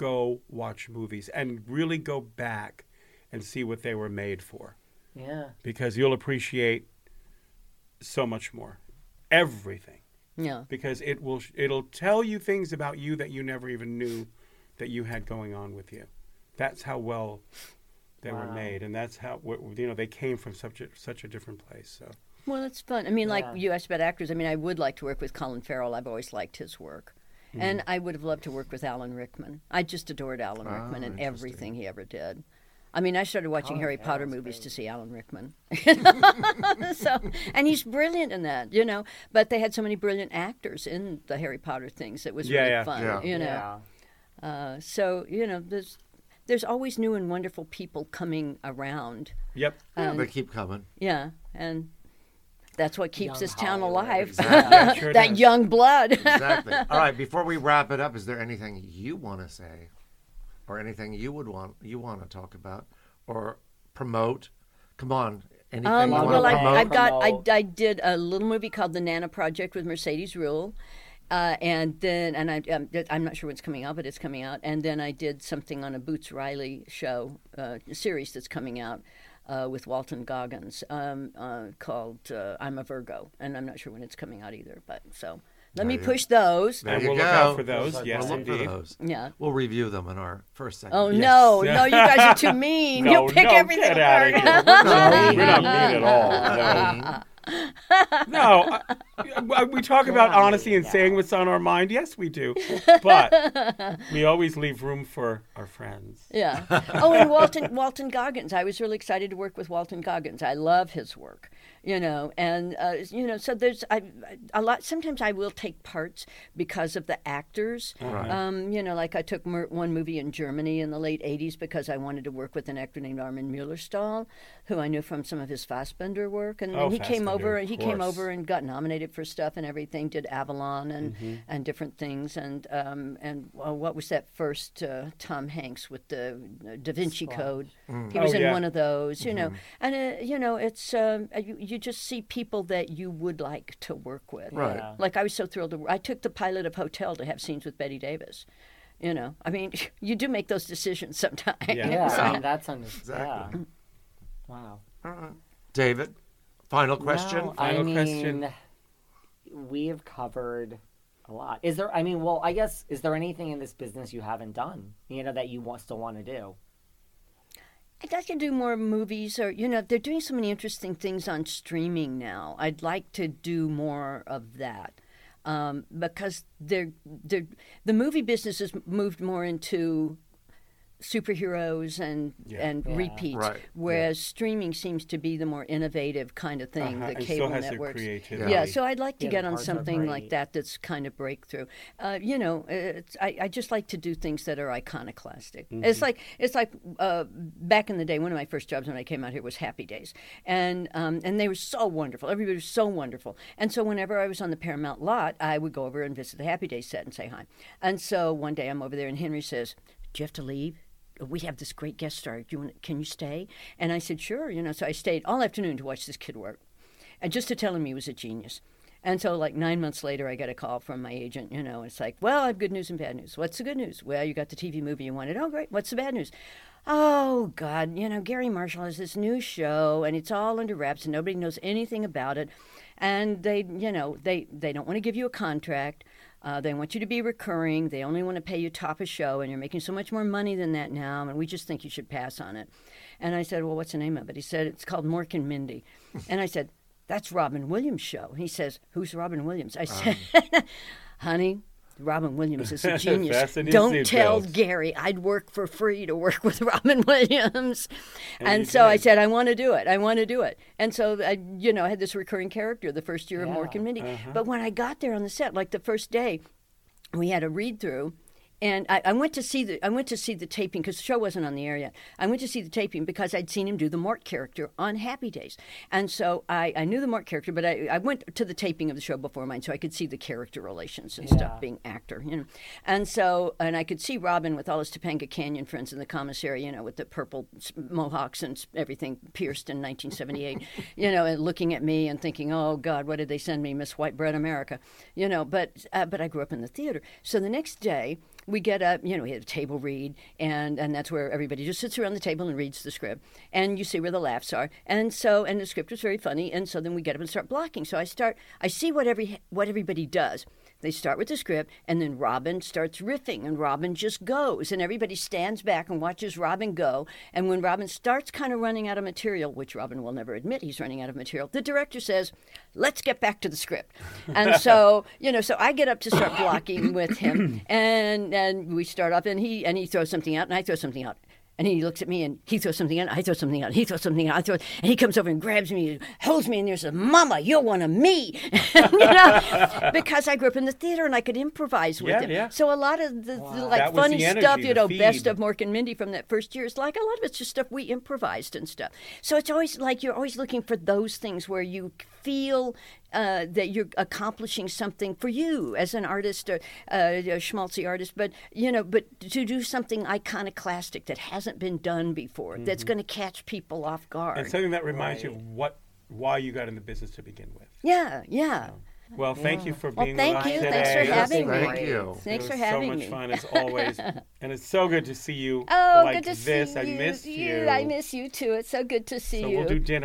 D: Go watch movies and really go back and see what they were made for,
E: Yeah.
D: because you'll appreciate so much more, everything.
C: Yeah,
D: because it will it'll tell you things about you that you never even knew that you had going on with you. That's how well they were made, and that's how you know they came from such a such a different place. So
C: well, it's fun. I mean, like
E: Yeah.
C: you asked about actors. I mean, I would like to work with Colin Farrell. I've always liked his work.
D: Mm-hmm.
C: And I would have loved to work with Alan Rickman. I just adored Alan
B: Ah,
C: Rickman and everything he ever did. I mean, I started watching
E: Colin
C: Harry Potter movies
E: great.
C: to see Alan Rickman. *laughs* so, and he's brilliant in that, you know. But they had so many brilliant actors in the Harry Potter things. It was
D: Yeah,
C: really
D: yeah.
C: fun,
B: Yeah.
C: you know.
E: Yeah.
C: Uh, so you know, there's there's always new and wonderful people coming around.
D: yep,
B: Yeah, they keep coming.
C: Yeah, and that's what keeps
E: Young
C: this town
E: Hollywood.
C: alive.
B: Exactly.
D: Sure *laughs*
C: that
D: does.
C: young blood.
B: exactly. *laughs* All right. Before we wrap it up, is there anything you want to say, or anything you would want you want to talk about, or promote? Come on. Anything
C: Um,
B: you
C: well, I,
B: promote?
C: I've got I, I did a little movie called The Nana Project with Mercedes Ruehl, uh, and then and I um, I'm not sure when it's coming out, but it's coming out. And then I did something on a Boots Riley show uh, series that's coming out. Uh, with Walton Goggins, um, uh, called uh, "I'm a Virgo," and I'm not sure when it's coming out either. But so Let me
B: you-
C: push those.
B: There
D: And
B: you
D: we'll
B: go.
D: look out for those,
B: We'll
D: yes,
B: look for
D: indeed.
B: those.
C: Yeah.
B: We'll review them in our first segment.
C: Oh no, no, you guys are too *laughs* mean.
D: No,
C: you pick
D: no,
C: everything
D: get outta
C: apart.
D: here. *laughs* We're not, we're not mean at all. *laughs* No, *laughs* no I- we talk about honesty and saying what's on our mind. Yes, we do. *laughs* But we always leave room for our friends.
C: Yeah. Oh, and Walton Walton Goggins. I was really excited to work with Walton Goggins. I love his work. You know, and uh, you know, so there's I, a lot. Sometimes I will take parts because of the actors.
F: Right.
C: Um, you know, like I took mer- one movie in Germany in the late '80s because I wanted to work with an actor named Armin Mueller-Stahl, who I knew from some of his Fassbinder work, and,
F: Oh,
C: and he came over.
F: of
C: He came over and got nominated for stuff and everything. Did Avalon and
F: Mhm.
C: and different things and um, and uh, what was that first uh, Tom Hanks with the uh, Da Vinci
F: Squad.
C: Code?
F: Mm.
C: He was
F: Oh,
C: in
F: yeah.
C: one of those, you know,
F: Mhm.
C: and uh, you know it's um, uh, you, you just see people that you would like to work with.
F: Right. Yeah.
C: Like I was so thrilled. To, I took the pilot of Hotel to have scenes with Bette Davis. You know, I mean, *laughs* you do make those decisions sometimes.
E: Yeah, *laughs*
C: So-
E: I mean, that's under-
B: Exactly.
E: yeah. *clears throat* Wow. Uh-uh.
B: David, final question.
E: Well, I mean, we have covered a lot. Is there? I mean, well, I guess is there anything in this business you haven't done? You know that you want, still want to do?
C: Like to do more movies, or you know, they're doing so many interesting things on streaming now. I'd like to do more of that um, because they're, they're, the movie business has moved more into superheroes and
D: Yeah.
C: and
D: Yeah.
C: repeats,
D: Right.
C: whereas streaming seems to be the more innovative kind of thing.
D: Uh-huh,
C: The
D: and still
C: cable
D: has
C: networks,
D: creativity.
C: yeah. So I'd like to
E: Yeah,
C: get on something like that that's kind of breakthrough. Uh, you know, it's, I, I just like to do things that are iconoclastic. It's
F: Mhm.
C: like it's like uh, back in the day. One of my first jobs when I came out here was Happy Days, and um, and they were so wonderful. Everybody was so wonderful. And so whenever I was on the Paramount lot, I would go over and visit the Happy Days set and say hi. And so one day I'm over there, and Henry says, "Do you have to leave?" We have this great guest star. Do you want? Can you stay? And I said, sure. You know, so I stayed all afternoon to watch this kid work, and just to tell him he was a genius. And so, like nine months later, I got a call from my agent. You know, it's like, well, I have good news and bad news. What's the good news? Well, you got the TV movie you wanted. Oh, great. What's the bad news? Oh God, you know, Garry Marshall has this new show, and it's all under wraps, and nobody knows anything about it. And they, you know, they they don't want to give you a contract. Uh, they want you to be recurring. They only want to pay you top a show, and you're making so much more money than that now, and we just think you should pass on it. And I said, Well, what's the name of it? He said, It's called Mork and Mindy. *laughs* and I said, That's Robin Williams' show. He says, Who's Robin Williams? I said, *laughs* Honey, Robin Williams is a *laughs* genius. Don't tell. Gary I'd work for free to work *laughs* with Robin Williams.
D: And
C: And, so I said, I want to do it. I want to do it. And so I, you know, I had this recurring character the first year of Mork and Mindy.
D: Uh-huh.
C: But when I got there on the set, like the first day, we had a read through. And I, I went to see the I went to see the taping because the show wasn't on the air yet. I went to see the taping because I'd seen him do the Mork character on Happy Days, and so I, I knew the Mork character. But I, I went to the taping of the show before mine, so I could see the character relations and
F: Yeah.
C: stuff, being actor, you know. And so and I could see Robin with all his Topanga Canyon friends in the commissary, you know, with the purple mohawks and everything pierced in 1978, *laughs* you know, and looking at me and thinking, oh God, what did they send me, Miss White Bread America, you know. But uh, but I grew up in the theater, so the next day we get up, you know, we have a table read, and, and that's where everybody just sits around the table and reads the script. And you see where the laughs are. And so, and the script was very funny. And so then we get up and start blocking. So I start, I see what every what everybody does. They start with the script, and then Robin starts riffing, and Robin just goes, and everybody stands back and watches Robin go. And when Robin starts kind of running out of material, which Robin will never admit he's running out of material, the director says, "Let's get back to the script." And so, *laughs* you know, so I get up to start blocking with him, and and we start off, and he and he throws something out, and I throw something out. And he looks at me and he throws something out, I throw something out, he throws something out, I throw and he comes over and grabs me, holds me in there and says, Mama, you're one of me. *laughs* you know, *laughs* because I grew up in the theater and I could improvise with
D: Yeah,
C: him.
D: yeah.
C: So a lot of the, the like
D: That
C: funny
D: the energy,
C: stuff, you know, best of Mork and Mindy from that first year is like a lot of it's just stuff we improvised and stuff. So it's always like you're always looking for those things where you feel uh, that you're accomplishing something for you as an artist or uh, a schmaltzy artist, but you know, but to do something iconoclastic that hasn't been done before, that's
D: Mhm.
C: going to catch people off guard.
D: And something that reminds you of what, why you got in the business to begin with.
C: yeah, yeah.
D: Well, thank you for
C: Well,
D: being
C: thank
D: with us
C: you.
D: today.
C: Thanks for having me.
B: Thank you.
C: Thanks
D: it
C: for
D: was
C: having
D: so much
C: me.
D: fun as always, *laughs* and it's so good to see you
C: Oh,
D: like
C: good to
D: this.
C: see
D: I
C: you.
D: missed you.
C: I miss you too. It's so good to see
D: so
C: you.
D: we'll do dinner.